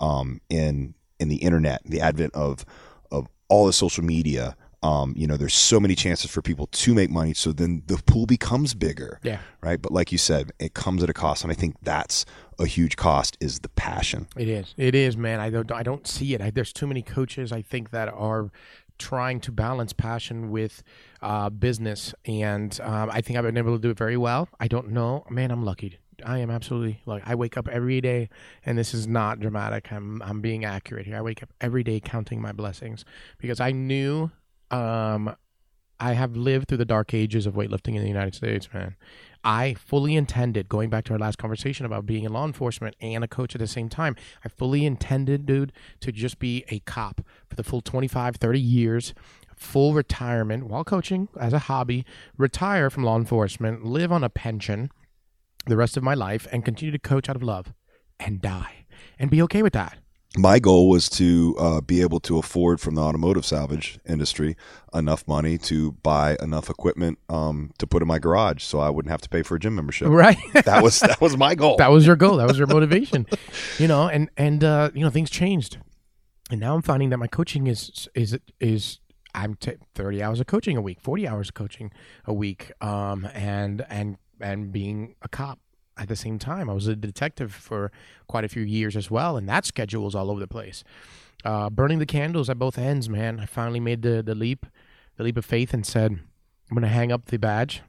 C: um in in the internet the advent of of all the social media um, you know, there's so many chances for people to make money. So then the pool becomes bigger
E: Yeah.
C: right? But like you said, it comes at a cost, and I think that's a huge cost is the passion.
E: It is. It is, man. I don't. I don't see it. I, there's too many coaches. I think that are trying to balance passion with uh, business, and um, I think I've been able to do it very well. I don't know, man. I'm lucky. I am absolutely like I wake up every day, and this is not dramatic. I'm I'm being accurate here. I wake up every day counting my blessings because I knew. Um, I have lived through the dark ages of weightlifting in the United States, man. I fully intended, going back to our last conversation about being in law enforcement and a coach at the same time, I fully intended, dude, to just be a cop for the full 25, 30 years, full retirement while coaching as a hobby, retire from law enforcement, live on a pension the rest of my life, and continue to coach out of love and die and be okay with that.
C: My goal was to uh, be able to afford from the automotive salvage industry enough money to buy enough equipment um, to put in my garage, so I wouldn't have to pay for a gym membership.
E: Right.
C: That was that was my goal.
E: that was your goal. That was your motivation. you know, and and uh, you know things changed, and now I'm finding that my coaching is is is I'm t- 30 hours of coaching a week, 40 hours of coaching a week, um, and and and being a cop at the same time. I was a detective for quite a few years as well, and that schedule was all over the place. Uh, burning the candles at both ends, man. I finally made the the leap, the leap of faith, and said, "I'm going to hang up the badge.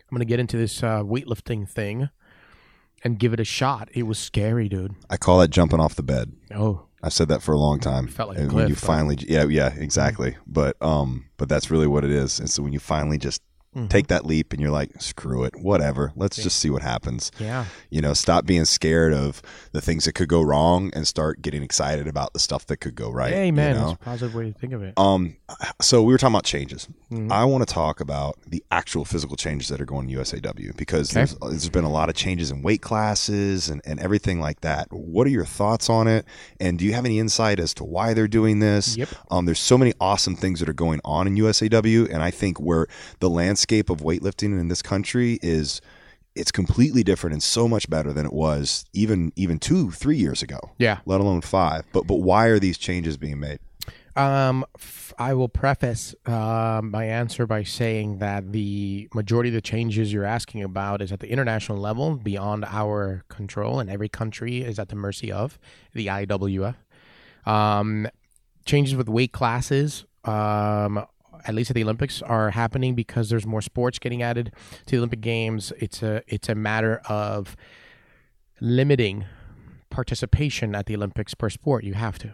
E: I'm going to get into this uh, weightlifting thing." and give it a shot. It was scary, dude.
C: I call that jumping off the bed.
E: Oh,
C: I've said that for a long time.
E: Felt like a
C: and when you finally, yeah, yeah, exactly. But um, but that's really what it is. And so when you finally just
E: Mm-hmm.
C: take that leap and you're like, screw it, whatever. Let's just see what happens.
E: yeah.
C: You know, stop being scared of the things that could go wrong and start getting excited about the stuff that could go right.
E: Amen.
C: you know?
E: that's a positive way to think of it.
C: Um, so we were talking about changes.
E: Mm-hmm.
C: I want to talk about the actual physical changes that are going to USAW because
E: Okay.
C: there's, there's been a lot of changes in weight classes and, and everything like that. What are your thoughts on it? And do you have any insight as to why they're doing this?
E: Yep.
C: Um, there's so many awesome things that are going on in USAW, and I think where the landscape of weightlifting in this country is. It's completely different and so much better than it was even even two, three years ago.
E: Yeah.
C: Let alone five. But but why are these changes being made?
E: Um, f- I will preface uh, my answer by saying that the majority of the changes you're asking about is at the international level, beyond our control, and every country is at the mercy of the IWF. Um, changes with weight classes, um, at least at the Olympics, are happening because there's more sports getting added to the Olympic Games. It's a it's a matter of limiting participation at the Olympics per sport. You have to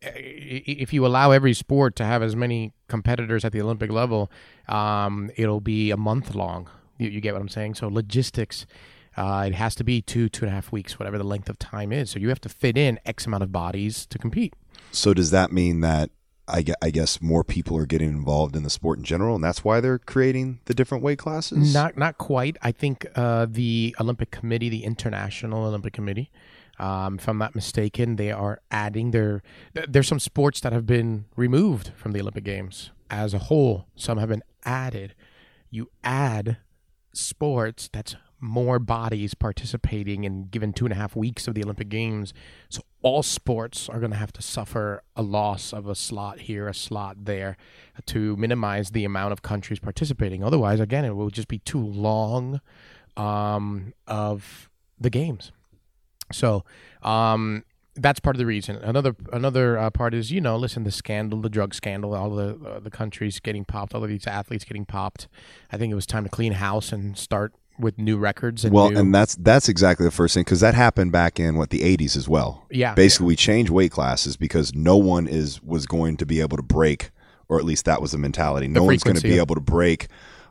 E: if you allow every sport to have as many competitors at the Olympic level, um, it'll be a month long. You, you get what I'm saying? So logistics, uh, it has to be two, two and a half weeks, whatever the length of time is. So you have to fit in X amount of bodies to compete.
C: So does that mean that I, I guess more people are getting involved in the sport in general, and that's why they're creating the different weight classes?
E: Not not quite. I think uh, the Olympic Committee, the International Olympic Committee, um, if I'm not mistaken, they are adding their. There's some sports that have been removed from the Olympic Games as a whole. Some have been added. You add sports that's more bodies participating and given two and a half weeks of the Olympic Games. So all sports are going to have to suffer a loss of a slot here, a slot there, to minimize the amount of countries participating. Otherwise, again, it will just be too long um, of the games. So um, that's part of the reason. Another another uh, part is you know listen the scandal, the drug scandal, all the uh, the countries getting popped, all of these athletes getting popped. I think it was time to clean house and start with new records and
C: Well,
E: new,
C: and that's that's exactly the first thing because that happened back in what the '80s as well.
E: Yeah,
C: basically we changed weight classes because no one is was going to be able to break, or at least that was the mentality. No one's going to be able to break.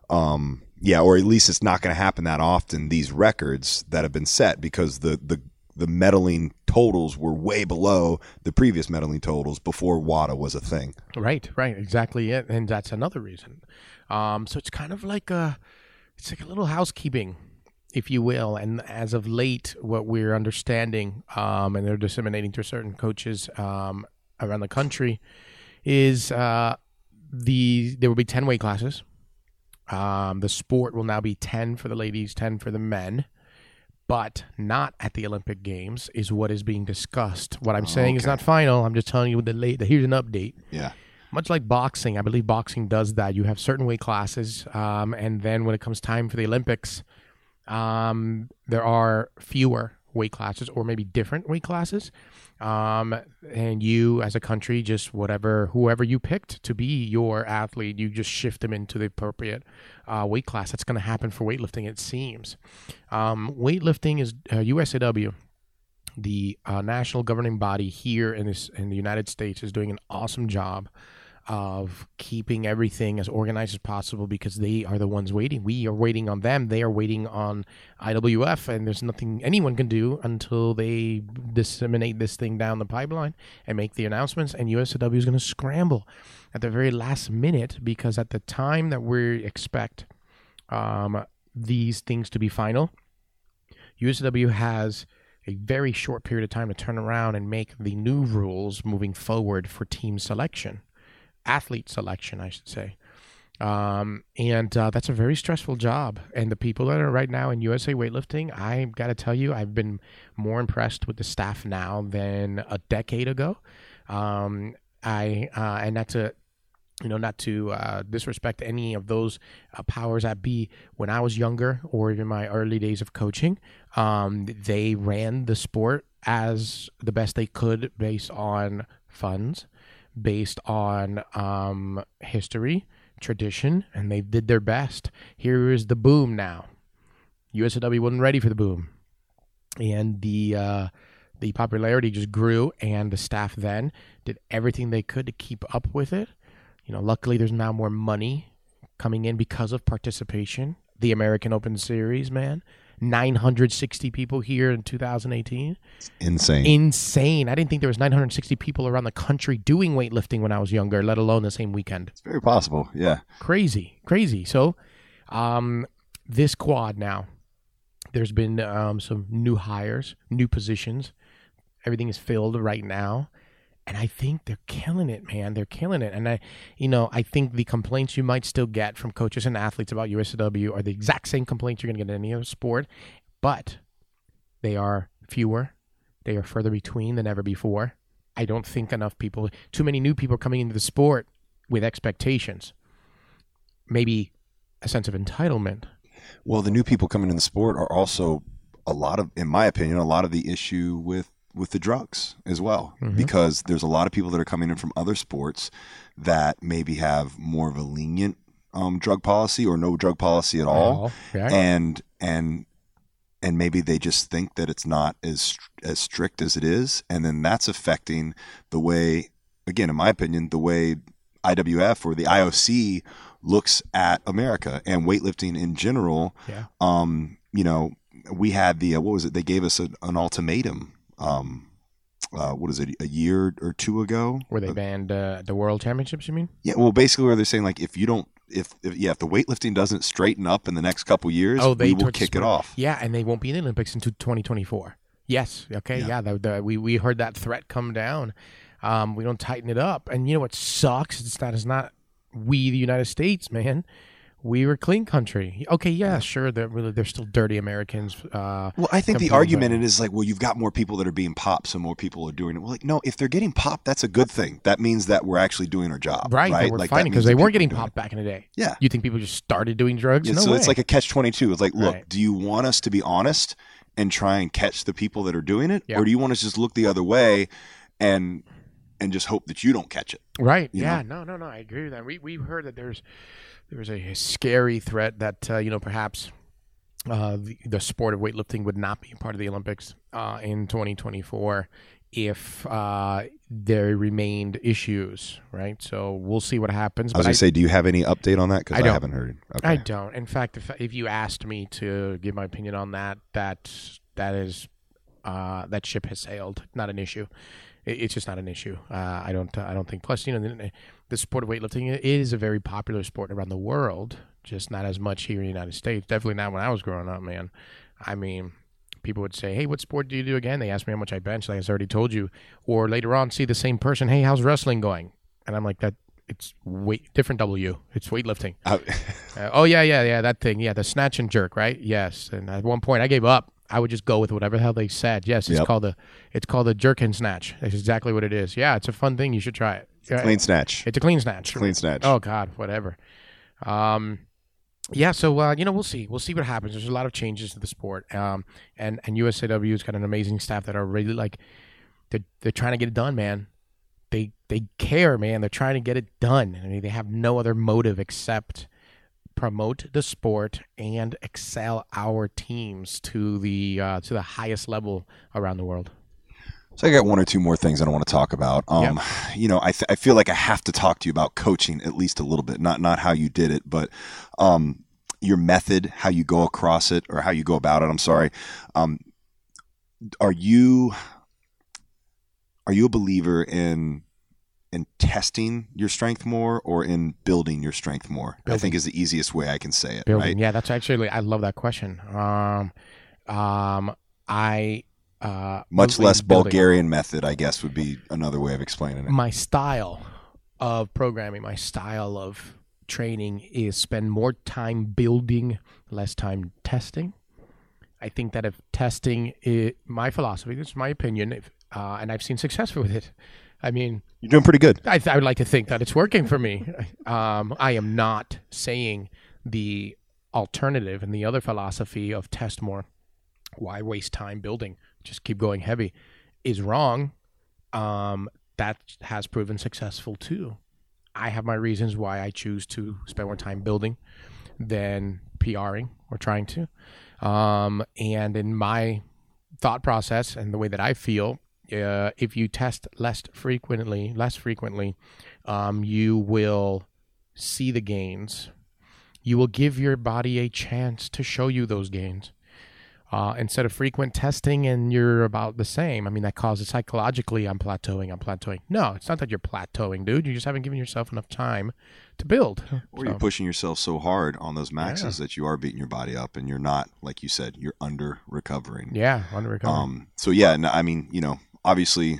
C: Um, yeah, or at least it's not going to happen that often. These records that have been set because the the the medaling totals were way below the previous medaling totals before WADA was a thing.
E: Right, right, exactly it, and that's another reason. Um, so it's kind of like a, it's like a little housekeeping, if you will. And as of late, what we're understanding, um, and they're disseminating to certain coaches um, around the country, is uh, the there will be ten weight classes. Um, the sport will now be ten for the ladies, ten for the men. But not at the Olympic Games is what is being discussed. What I'm saying is not final. I'm just telling you the late. Here's an update
C: Yeah.
E: Much like boxing, I believe boxing does that. You have certain weight classes, um, and then when it comes time for the Olympics, um, there are fewer weight classes, or maybe different weight classes. Um, and you, as a country, just whatever whoever you picked to be your athlete, you just shift them into the appropriate uh, weight class. That's going to happen for weightlifting, it seems. Um, weightlifting is uh, USAW the uh, national governing body here in this in the United States is doing an awesome job of keeping everything as organized as possible because they are the ones waiting. We are waiting on them. They are waiting on IWF, and there's nothing anyone can do until they disseminate this thing down the pipeline and make the announcements. And USW is going to scramble at the very last minute because at the time that we expect um, these things to be final, USW has a very short period of time to turn around and make the new rules moving forward for team selection, athlete selection, I should say. Um, and uh, that's a very stressful job. And the people that are right now in USA weightlifting, I got to tell you, I've been more impressed with the staff now than a decade ago. Um, I uh, and that's a you know, not to uh, disrespect any of those uh, powers that be. When I was younger, or even my early days of coaching, um, they ran the sport as the best they could based on funds, based on um, history, tradition, and they did their best. Here is the boom now. USAW wasn't ready for the boom, and the uh, the popularity just grew, and the staff then did everything they could to keep up with it. You know, luckily there's now more money coming in because of participation. The American Open Series, man, 960 people here in 2018.
C: Insane.
E: Insane. I didn't think there was 960 people around the country doing weightlifting when I was younger, let alone the same weekend
C: it's very possible. Yeah.
E: crazy, crazy. So, um, this quad now, there's been um, some new hires, new positions. Everything is filled right now, and I think they're killing it, man. They're killing it, and I, you know, I think the complaints you might still get from coaches and athletes about USW are the exact same complaints you're going to get in any other sport, but they are fewer, they are further between than ever before. I don't think enough people, too many new people coming into the sport with expectations, maybe a sense of entitlement.
C: Well, the new people coming in the sport are also a lot of, in my opinion, a lot of the issue with with the drugs as well, because there's a lot of people that are coming in from other sports that maybe have more of a lenient um, drug policy or no drug policy at all,
E: All, yeah.
C: and and and maybe they just think that it's not as as strict as it is, and then that's affecting the way, again, in my opinion, the way IWF or the IOC looks at America and weightlifting in general.
E: Yeah.
C: Um, you know, we had the uh, what was it? They gave us a, an ultimatum. Um, uh, what is it? A year or two ago?
E: Where they banned uh, the world championships, you mean?
C: Yeah. Well, basically, where they're saying like, if you don't, if, if yeah, if the weightlifting doesn't straighten up in the next couple years,
E: Oh, they
C: we will kick it off.
E: Yeah, and they won't be in the Olympics until 2024. Yes. Okay. Yeah. the, the, we we heard that threat come down. Um, we don't tighten it up, and you know what sucks? It's that it's not we, the United States, man. We were clean country. Okay. Yeah. Sure. They're really they're still dirty Americans. Uh,
C: Well, I think the argument is like, well, you've got more people that are being popped, so more people are doing it. Well, like, no, if they're getting popped, that's a good thing. That means that we're actually doing our job,
E: Right,
C: right?
E: we're
C: Like,
E: fighting because they weren't getting
C: doing it.
E: popped back in the day.
C: Yeah.
E: You think people just started doing drugs?
C: Yeah,
E: no
C: so
E: way.
C: it's like a catch twenty two. It's like, look,
E: Right.
C: do you want us to be honest and try and catch the people that are doing it,
E: Yeah.
C: or do you want us to just look the other way and and just hope that you don't catch it?
E: Right.
C: you
E: Yeah. No. No. No. I agree with that. We we've heard that there's there's a scary threat that uh, you know perhaps uh, the, the sport of weightlifting would not be part of the Olympics uh, in 2024 if uh, there remained issues. Right. So we'll see what happens.
C: I was
E: but
C: gonna say, do you have any update on that? Because
E: I
C: I, haven't heard. Okay.
E: I don't. In fact, if if you asked me to give my opinion on that, that that is uh, that ship has sailed. Not an issue. It, it's just not an issue. Uh, I don't. I don't think. Plus, you know, the, the sport of weightlifting is a very popular sport around the world. Just not as much here in the United States. Definitely not when I was growing up, man. I mean. People would say, "Hey, what sport do you do again?" They ask me how much I bench. Like I already told you. Or later on, see the same person. Hey, how's wrestling going? And I'm like, "That it's weight different. W. It's weightlifting."
C: I-
E: Uh, oh yeah, yeah, yeah, that thing. Yeah, the snatch and jerk, right? Yes. And at one point, I gave up. I would just go with whatever the hell they said. Yes, it's
C: Yep.
E: called a, it's called a jerkin snatch. That's exactly what it is. Yeah, it's a fun thing. You should try it. Yeah,
C: clean snatch.
E: It's a clean snatch.
C: Clean snatch.
E: Oh God, whatever. Um, yeah. So uh, you know, we'll see. We'll see what happens. There's a lot of changes to the sport. Um, and and USAW has got an amazing staff that are really like, they're they're trying to get it done, man. They they care, man. They're trying to get it done. I mean, they have no other motive except promote the sport and excel our teams to the uh, to the highest level around the world.
C: So I got one or two more things that I don't want to talk about. Um, you know, I, th- I feel like I have to talk to you about coaching at least a little bit, not not how you did it, but um, your method, how you go across it, or how you go about it. I'm sorry. Um, are you are you a believer in in testing your strength more, or in building your strength more? I think is the easiest way I can say it.
E: Building,
C: Right?
E: yeah, that's actually I love that question. Um, um, I uh,
C: Much less
E: building.
C: Bulgarian method, I guess, would be another way of explaining it.
E: my style of programming, my style of training is spend more time building, less time testing. I think that if testing, is, my philosophy, this is my opinion, if, uh, and I've seen success with it. I mean,
C: You're doing pretty good.
E: I, I would like to think that it's working for me. Um, I am not saying the alternative and the other philosophy of test more. Why waste time building? Just keep going heavy is wrong. Um, that has proven successful too. I have my reasons why I choose to spend more time building than PRing or trying to. Um, and in my thought process and the way that I feel, uh, if you test less frequently, less frequently, um, you will see the gains. You will give your body a chance to show you those gains. Uh, instead of frequent testing and you're about the same. I mean, that causes psychologically, I'm plateauing, I'm plateauing. No, it's not that you're plateauing, dude. You just haven't given yourself enough time to build.
C: Or
E: So-
C: you're pushing yourself so hard on those maxes that you are beating your body up, and you're not, like you said, you're under recovering.
E: yeah, under recovering.
C: Um. So yeah, no, I mean, you know, obviously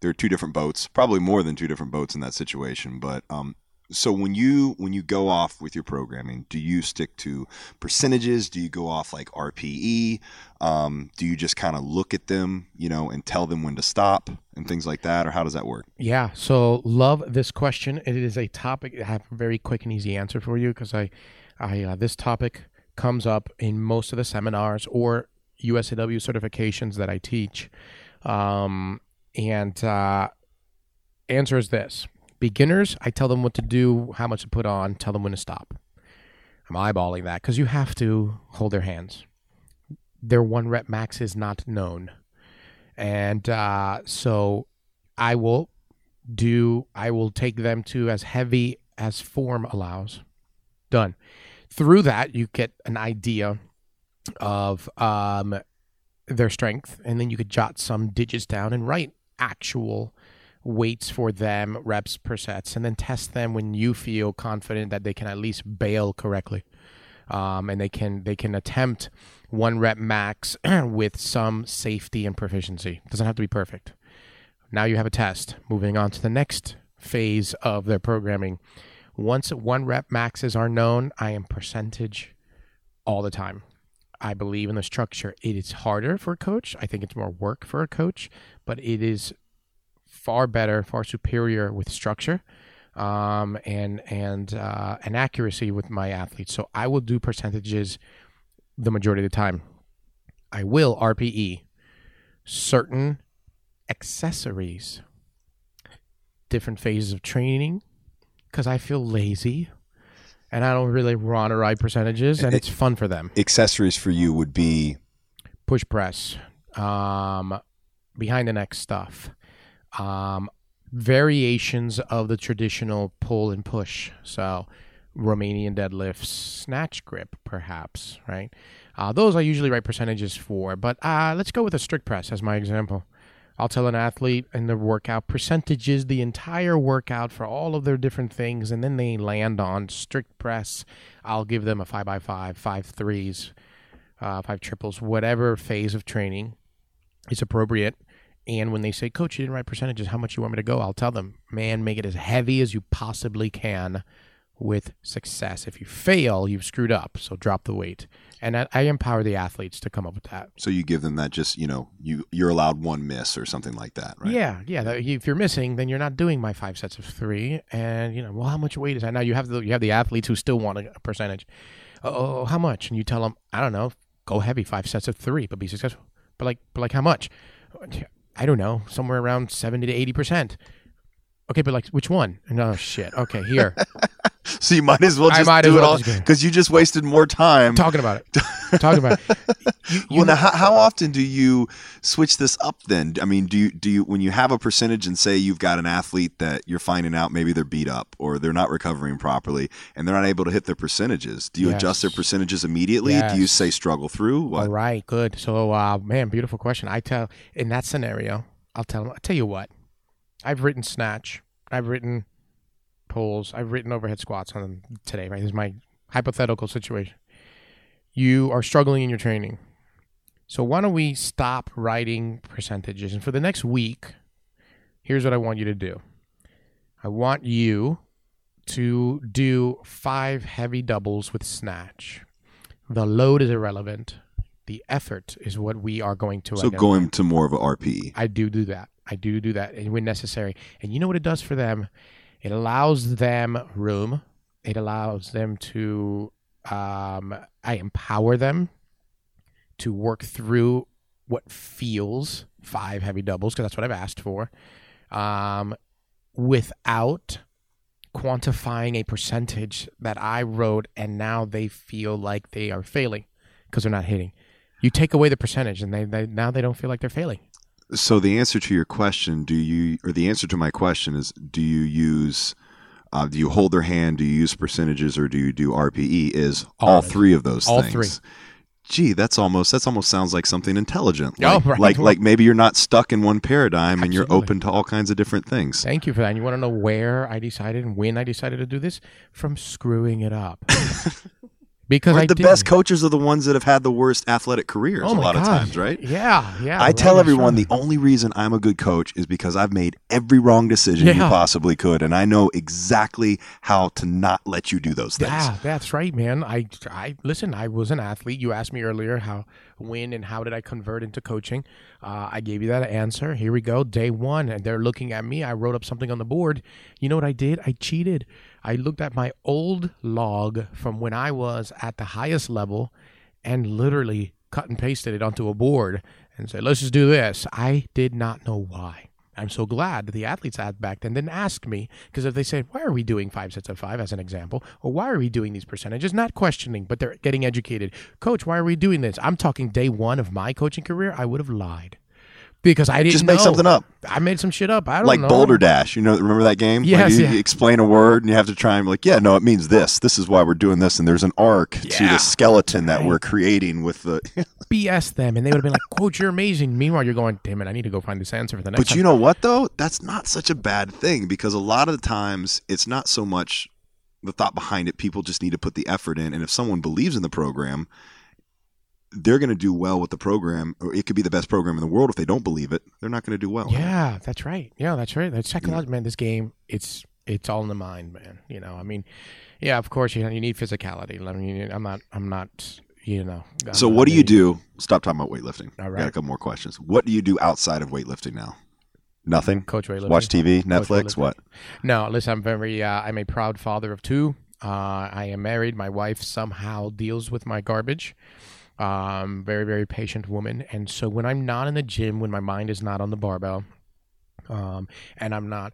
C: there are two different boats, probably more than two different boats in that situation. But um, So when you when you go off with your programming, do you stick to percentages? Do you go off like RPE? Um, do you just kind of look at them, you know, and tell them when to stop and things like that, or how does that work?
E: Yeah. So love this question. It is a topic. I have a very quick and easy answer for you because I, I uh, this topic comes up in most of the seminars or USAW certifications that I teach. Um, and uh, answer is this: beginners, I tell them what to do, how much to put on, tell them when to stop. I'm eyeballing that because you have to hold their hands. Their one rep max is not known, and uh, so I will do. I will take them to as heavy as form allows. Done. Through that, you get an idea of um, their strength, and then you could jot some digits down and write actual weights for them, reps per sets, and then test them when you feel confident that they can at least bail correctly, um, and they can they can attempt one rep max with some safety and proficiency. Doesn't have to be perfect. Now you have a test. Moving on to the next phase of their programming. Once one rep maxes are known, I am percentage all the time. I believe in the structure. It is harder for a coach. I think it's more work for a coach, but it is far better, far superior with structure um, and and uh, and accuracy with my athletes. So I will do percentages the majority of the time. I will RPE certain accessories, different phases of training, because I feel lazy and I don't really want to write percentages, and it's fun for them
C: Accessories for you would be
E: push press, um, behind the neck stuff, um, variations of the traditional pull and push. So, Romanian deadlifts, snatch grip, perhaps, right? Uh, those I usually write percentages for, but uh, let's go with a strict press as my example. I'll tell an athlete in their workout percentages, the entire workout for all of their different things, and then they land on strict press. I'll give them a five by five, five threes, uh, five triples, whatever phase of training is appropriate. And when they say, Coach, you didn't write percentages, how much you want me to go? I'll tell them, man, make it as heavy as you possibly can with success. If you fail, you've screwed up. So drop the weight. And I, I empower the athletes to come up with that.
C: so you give them that just you know you you're allowed one miss or something like that, right?
E: Yeah, yeah. that- If you're missing, then you're not doing my five sets of three. And you know, well, how much weight is that? Now you have the you have the athletes who still want a, a percentage. Oh, how much? And you tell them, I don't know, go heavy, five sets of three, but be successful. But like, but like, how much? I don't know, somewhere around seventy to eighty percent. Okay, but like, which one? No oh, shit. Okay, here,
C: So you might as well just do
E: well
C: it all because you just wasted more time.
E: talking about it. talking about it. You, you
C: well, now, how, how often do you switch this up? Then, I mean, do you do you when you have a percentage and say you've got an athlete that you're finding out maybe they're beat up or they're not recovering properly and they're not able to hit their percentages? Do you adjust their percentages immediately? Do you say struggle through? What?
E: All right, good. So, uh, man, beautiful question. I tell in that scenario, I'll tell them. I tell you what, I've written snatch. I've written pulls. I've written overhead squats on them today. Right, this is my hypothetical situation. You are struggling in your training, so why don't we stop writing percentages? And for the next week, here's what I want you to do. I want you to do five heavy doubles with snatch. The load is irrelevant. The effort is what we are going to.
C: So
E: identify.
C: going to more of a RPE.
E: I do do that. I do do that and when necessary. And you know what it does for them? It allows them room. It allows them to. Um, I empower them to work through what feels five heavy doubles because that's what I've asked for, um, without quantifying a percentage that I wrote, and now they feel like they are failing because they're not hitting. You take away the percentage, and they, they now they don't feel like they're failing.
C: So the answer to your question, do you, or the answer to my question is, do you use, uh, do you hold their hand? Do you use percentages, or do you do RPE? Is all,
E: All
C: three of those
E: All
C: things?
E: three.
C: Gee, that's almost that's almost sounds like something intelligent.
E: Oh,
C: Like,
E: right.
C: like like maybe you're not stuck in one paradigm and you're open to all kinds of different things.
E: Thank you for that. And you want to know where I decided and when I decided to do this? From screwing it up. because
C: the
E: did.
C: best coaches are the ones that have had the worst athletic careers
E: Oh
C: a lot of times, right?
E: Yeah, yeah.
C: I
E: right,
C: tell everyone
E: right.
C: the only reason I'm a good coach is because I've made every wrong decision you possibly could, and I know exactly how to not let you do those things.
E: Yeah, that's right, man. I, I listen. I was an athlete. You asked me earlier how, when, and how did I convert into coaching? Uh, I gave you that answer. Here we go, day one, and they're looking at me. I wrote up something on the board. You know what I did? I cheated. I looked at my old log from when I was at the highest level, and literally cut and pasted it onto a board and said, "Let's just do this." I did not know why. I'm so glad that the athletes at back then didn't ask me because if they said, "Why are we doing five sets of five as an example?" or "Why are we doing these percentages?" Not questioning, but they're getting educated. Coach, why are we doing this? I'm talking day one of my coaching career. I would have lied because I didn't
C: Just make
E: know.
C: something up.
E: I made some shit up. I don't know
C: Like
E: know.
C: Balderdash, you know, remember that game?
E: Yes,
C: you,
E: yeah.
C: you explain a word and you have to try and be like, yeah, no, it means this. This is why we're doing this, and there's an arc to the skeleton that we're creating with the.
E: BS them, and they would have been like, "Quote, you're amazing." Meanwhile, you're going, "Damn it, I need to go find this answer for the next."
C: But you know what though? That's not such a bad thing because a lot of the times it's not so much the thought behind it. People just need to put the effort in, and if someone believes in the program, they're going to do well with the program. Or it could be the best program in the world. If they don't believe it, they're not going to do well.
E: Yeah, that's right. Yeah, that's right. That's psychological, man. This game, it's it's all in the mind, man. You know, I mean, yeah, of course you know, you need physicality. I mean, I'm not, I'm not, you know. I'm
C: So what do you do? Stop talking about weightlifting.
E: All
C: I. Got a couple more questions. What do you do outside of weightlifting now? Nothing.
E: Coach weightlifting.
C: Watch TV, Netflix. What?
E: No, listen, I'm very, uh, I'm a proud father of two. Uh, I am married. My wife somehow deals with my garbage. Um, very, very patient woman. And so when I'm not in the gym, when my mind is not on the barbell, um, and I'm not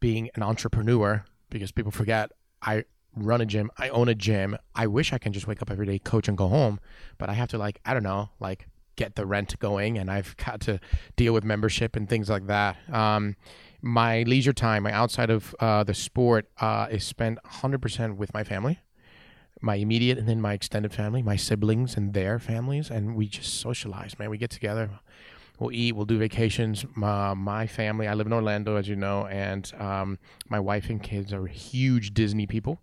E: being an entrepreneur, because people forget I run a gym, I own a gym. I wish I can just wake up every day, coach, and go home, but I have to like, I don't know, like get the rent going, and I've got to deal with membership and things like that. Um, my leisure time, my outside of uh, the sport, uh, is spent 100% with my family, my immediate and then my extended family, my siblings and their families, and we just socialize, man. We get together, we'll eat, we'll do vacations. My, my family, I live in Orlando, as you know, and um, my wife and kids are huge Disney people.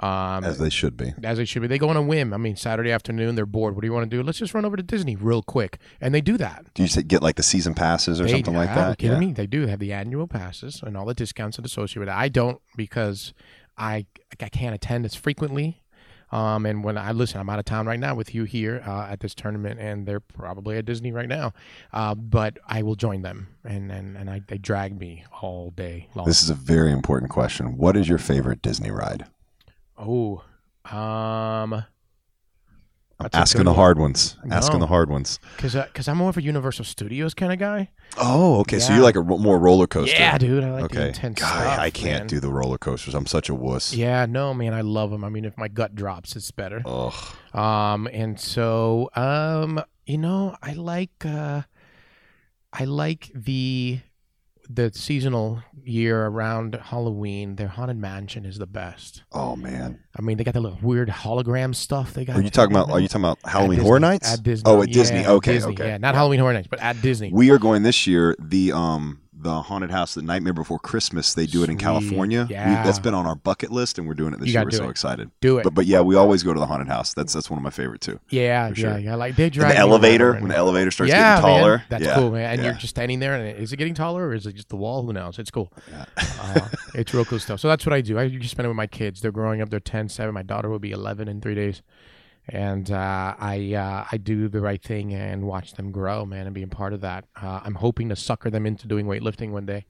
E: Um,
C: As they should be.
E: as they should be. They go on a whim. I mean, Saturday afternoon, they're bored. What do you want to do? Let's just run over to Disney real quick, and they do that.
C: Do you get like the season passes or
E: They-
C: something like
E: ah,
C: that?
E: Are kidding me? They do have the annual passes and all the discounts that associate with it. I don't because I I can't attend as frequently. Um, and when I listen, I'm out of town right now with you here uh, at this tournament, and they're probably at Disney right now. Uh, but I will join them, and and, and I, they drag me all day long.
C: This is a very important question. What is your favorite Disney ride?
E: oh, um, That's
C: asking the
E: one.
C: hard ones. Asking the hard ones.
E: because because I'm more of a Universal Studios kind of guy.
C: Oh, okay. So
E: Yeah.
C: you like a ro- more roller coaster?
E: Yeah, dude, I like the
C: okay.
E: intense
C: God,
E: stuff,
C: I can't
E: man.
C: do the roller coasters. I'm such a wuss.
E: Yeah, no, man, I love them. I mean, if my gut drops, it's better.
C: Ugh.
E: Um, and so, um, you know, I like, uh, I like the the seasonal year around Halloween. Their haunted mansion is the best.
C: Oh man.
E: I mean, they got the little weird hologram stuff they got.
C: Are you talking about? Are you talking about Halloween Horror Nights?
E: At Disney.
C: Oh, at
E: Yeah,
C: Disney. Okay,
E: Disney,
C: okay.
E: Yeah, not Halloween Horror Nights, but at Disney.
C: We are going this year. The um the haunted house, the Nightmare Before Christmas. They do it in
E: Sweet.
C: California. We-
E: Yeah.
C: that's been on our bucket list, and we're doing it this year. We're so
E: it.
C: excited.
E: Do it.
C: But but yeah, we always go to the haunted house. That's that's one of my favorite too.
E: yeah,
C: for
E: yeah, yeah. Like they
C: And
E: drag
C: the elevator when the elevator starts
E: yeah,
C: getting taller.
E: Man. That's
C: yeah,
E: cool, man. And
C: yeah.
E: you're just standing there, and is it getting taller, or is it just the wall? Who knows? It's cool. uh, it's real cool stuff. So that's what I do. I just spend it with my kids. They're growing up. They're 10, 7. My daughter will be 11 in three days. And uh, I uh, I do the right thing and watch them grow, man, and being part of that. Uh, I'm hoping to sucker them into doing weightlifting one day.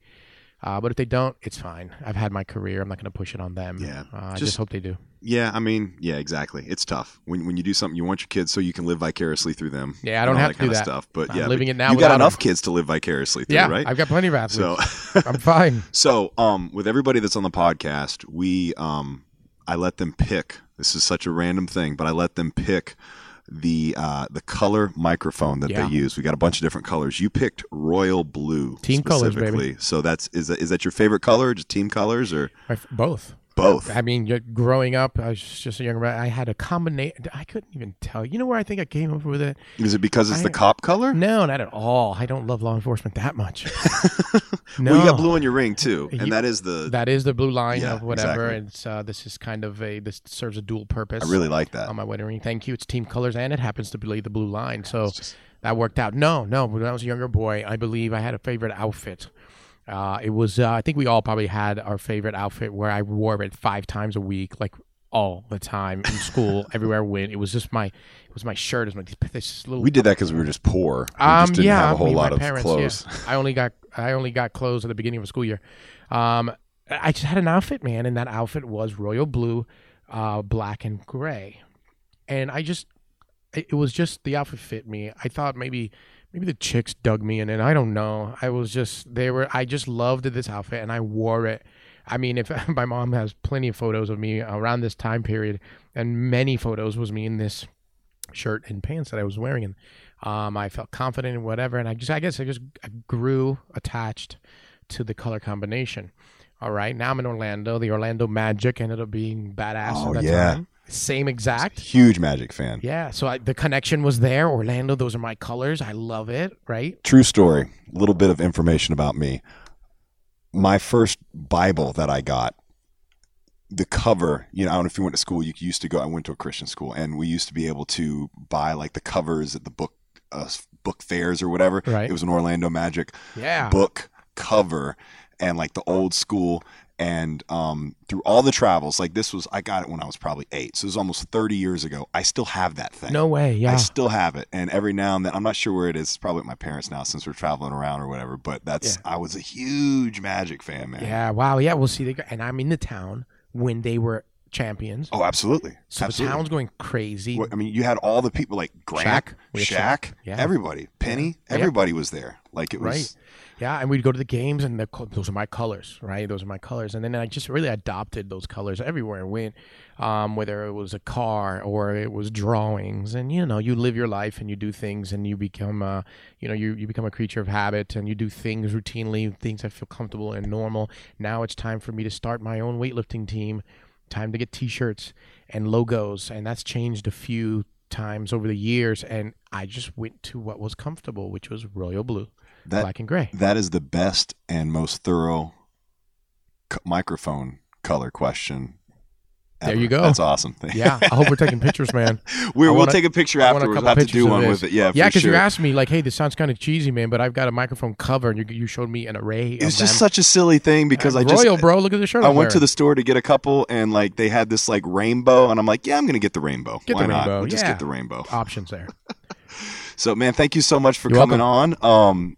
E: Uh, but if they don't, it's fine. I've had my career. I'm not going to push it on them.
C: Yeah.
E: Uh, I
C: Just-
E: just hope they do.
C: Yeah, I mean, yeah, exactly. It's tough when when you do something you want your kids so you can live vicariously through them.
E: Yeah, I don't have
C: that
E: to
C: kind
E: do
C: of
E: that.
C: stuff. But
E: I'm
C: yeah,
E: living
C: but
E: it now
C: You got enough
E: them.
C: kids to live vicariously through,
E: Yeah,
C: right?
E: I've got plenty of athletes.
C: so
E: I'm fine.
C: So, um, with everybody that's on the podcast, we, um, I let them pick. This is such a random thing, but I let them pick the uh, the color microphone that
E: Yeah.
C: they use. We got a bunch of different colors. You picked royal blue,
E: Team colors, baby.
C: So that's is that is that your favorite color? Just team colors or
E: both.
C: Both.
E: I mean, you're growing up, I was just a younger. Man, I had a combination. I couldn't even tell. You know where I think I came up with it?
C: Is it because it's the cop color?
E: No, not at all. I don't love law enforcement that much. no,
C: Well, you got blue on your ring too, and
E: You-
C: that is the.
E: That is the blue line
C: Yeah,
E: of whatever.
C: exactly.
E: And it's, uh, this is kind of a this serves a dual purpose.
C: I really like that.
E: on my wedding ring. Thank you. It's team colors, and it happens to be the blue line. So that worked out. No, no. When I was a younger boy, I believe I had a favorite outfit. Uh, it was. Uh, I think we all probably had our favorite outfit where I wore it five times a week, like all the time in school, everywhere I went. It was just my. It was my shirt. It was my this little.
C: we did that because we were just poor. We
E: Um,
C: just didn't
E: yeah,
C: have a whole
E: me and
C: lot
E: my
C: of
E: parents,
C: clothes.
E: yeah. I only got I only got clothes at the beginning of a school year. Um, I just had an outfit, man, and that outfit was royal blue, uh, black and gray, and I just it it was just the outfit fit me. I thought maybe maybe the chicks dug me in, and I don't know. I was just they were. I just loved this outfit, and I wore it. I mean, if my mom has plenty of photos of me around this time period, and many photos was me in this shirt and pants that I was wearing, and um, I felt confident in whatever, and I just, I guess, I just I grew attached to the color combination. All right, now I'm in Orlando. The Orlando Magic ended up being badass
C: Oh,
E: at that
C: yeah.
E: time. Same exact.
C: Huge Magic fan.
E: Yeah, so I, the connection was there. Orlando, those are my colors. I love it. Right?
C: True story. A little bit of information about me. My first Bible that I got, the cover, you know, I don't know if you went to school, you used to go, I went to a Christian school, and we used to be able to buy like the covers at the book uh, book fairs or whatever.
E: Right.
C: It was an Orlando Magic
E: Yeah.
C: book cover and like the old school. And um, through all the travels, like this was, I got it when I was probably eight. So it was almost 30 years ago. I still have that thing.
E: No way. Yeah.
C: I still have it, and every now and then, I'm not sure where it is. It's probably at my parents now since we're traveling around or whatever. But that's I was a huge Magic fan, man.
E: yeah. Wow. Yeah. We'll see. the, and I'm in the town when they were champions.
C: Oh, absolutely.
E: so
C: absolutely.
E: the town's going crazy.
C: What- I mean, you had all the people like Grant,
E: Shaq.
C: Shaq,
E: Shaq. Yeah.
C: everybody, Penny,
E: Yeah.
C: everybody was there. Like it was.
E: Right. Yeah, and we'd go to the games, and the, those are my colors, right? Those are my colors, and then I just really adopted those colors everywhere I went, um, whether it was a car or it was drawings, and you know, you live your life and you do things, and you become, uh, you know, you you become a creature of habit, and you do things routinely, things that feel comfortable and normal. Now it's time for me to start my own weightlifting team. Time to get T-shirts and logos, and that's changed a few times over the years, and I just went to what was comfortable, which was royal blue,
C: That
E: black and gray.
C: that is the best and most thorough microphone color question.
E: There you go.
C: That's awesome.
E: Yeah, I hope we're taking pictures, man.
C: we
E: I
C: we'll take a picture afterwards.
E: couple
C: We'll have to do
E: of
C: one with it. Yeah,
E: yeah, because
C: sure.
E: you asked me like, "Hey, this sounds kind of cheesy, man," but I've got a microphone cover, and you you showed me an array.
C: It was
E: of
C: just such a silly thing because I just
E: royal, bro. Look at the shirt.
C: I went to the store to get a couple, and like they had this like rainbow, and I'm like, yeah, I'm gonna get the rainbow.
E: Get
C: Why
E: the
C: not?
E: rainbow,
C: We'll just
E: yeah.
C: get the rainbow.
E: options there.
C: So, man, thank you so much for
E: You're
C: coming on. Um,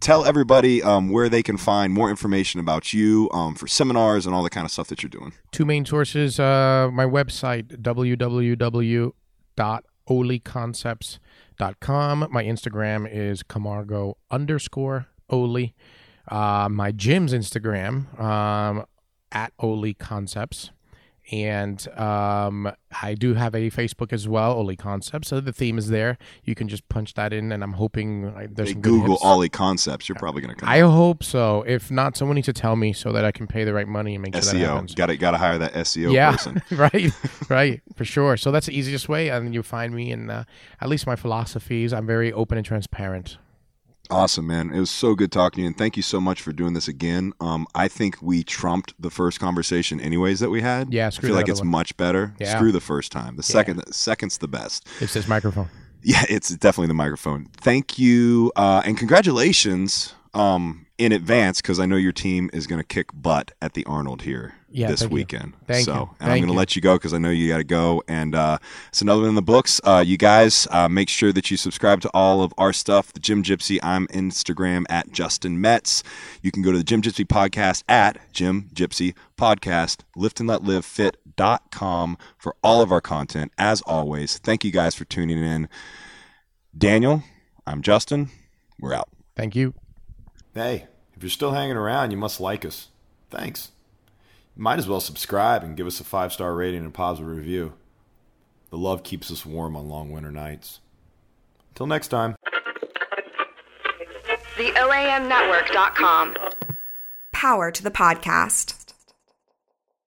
C: tell everybody um, where they can find more information about you um, for seminars and all the kind of stuff that you're doing.
E: Two main sources: uh, my website www.olyconcepts.com. My Instagram is Camargo underscore Oly. Uh, my gym's Instagram um, at Oly Concepts. And um, I do have a Facebook as well, Oly Concepts. So the theme is there. You can just punch that in, and I'm hoping uh, there's some
C: Google. Oly Concepts. You're probably gonna come.
E: I hope so. If not, someone needs to tell me so that I can pay the right money and make sure that happens.
C: Got to got to hire that SEO
E: yeah,
C: person.
E: right, right, for sure. So that's the easiest way, and you find me. And uh, at least my philosophies, I'm very open and transparent.
C: Awesome, man. It was so good talking to you, and thank you so much for doing this again. Um, I think we trumped the first conversation, anyways, that we had.
E: Yeah,
C: I feel like it's
E: one.
C: much better.
E: Yeah.
C: Screw the first time. The second, second's the best.
E: It's this microphone.
C: Yeah, it's definitely the microphone. Thank you, uh, and congratulations um, in advance because I know your team is going to kick butt at the Arnold here
E: Yeah,
C: this
E: thank you.
C: weekend.
E: Thank
C: so,
E: you.
C: and I'm going to let you go because I know you got to go. And uh, it's another one in the books. Uh, you guys uh, make sure that you subscribe to all of our stuff. The Gym Gypsy. I'm Instagram at Justin Metz. You can go to the Gym Gypsy podcast at Gym Gypsy Podcast. Lift and Let Live Fit.com for all of our content. As always, thank you guys for tuning in. Daniel, I'm Justin. We're out.
E: Thank you.
D: Hey, if you're still hanging around, you must like us. Thanks. You might as well subscribe and give us a five star rating and a positive review. The love keeps us warm on long winter nights. Till next time.
A: The OAMnetwork.com.
B: Power to the podcast.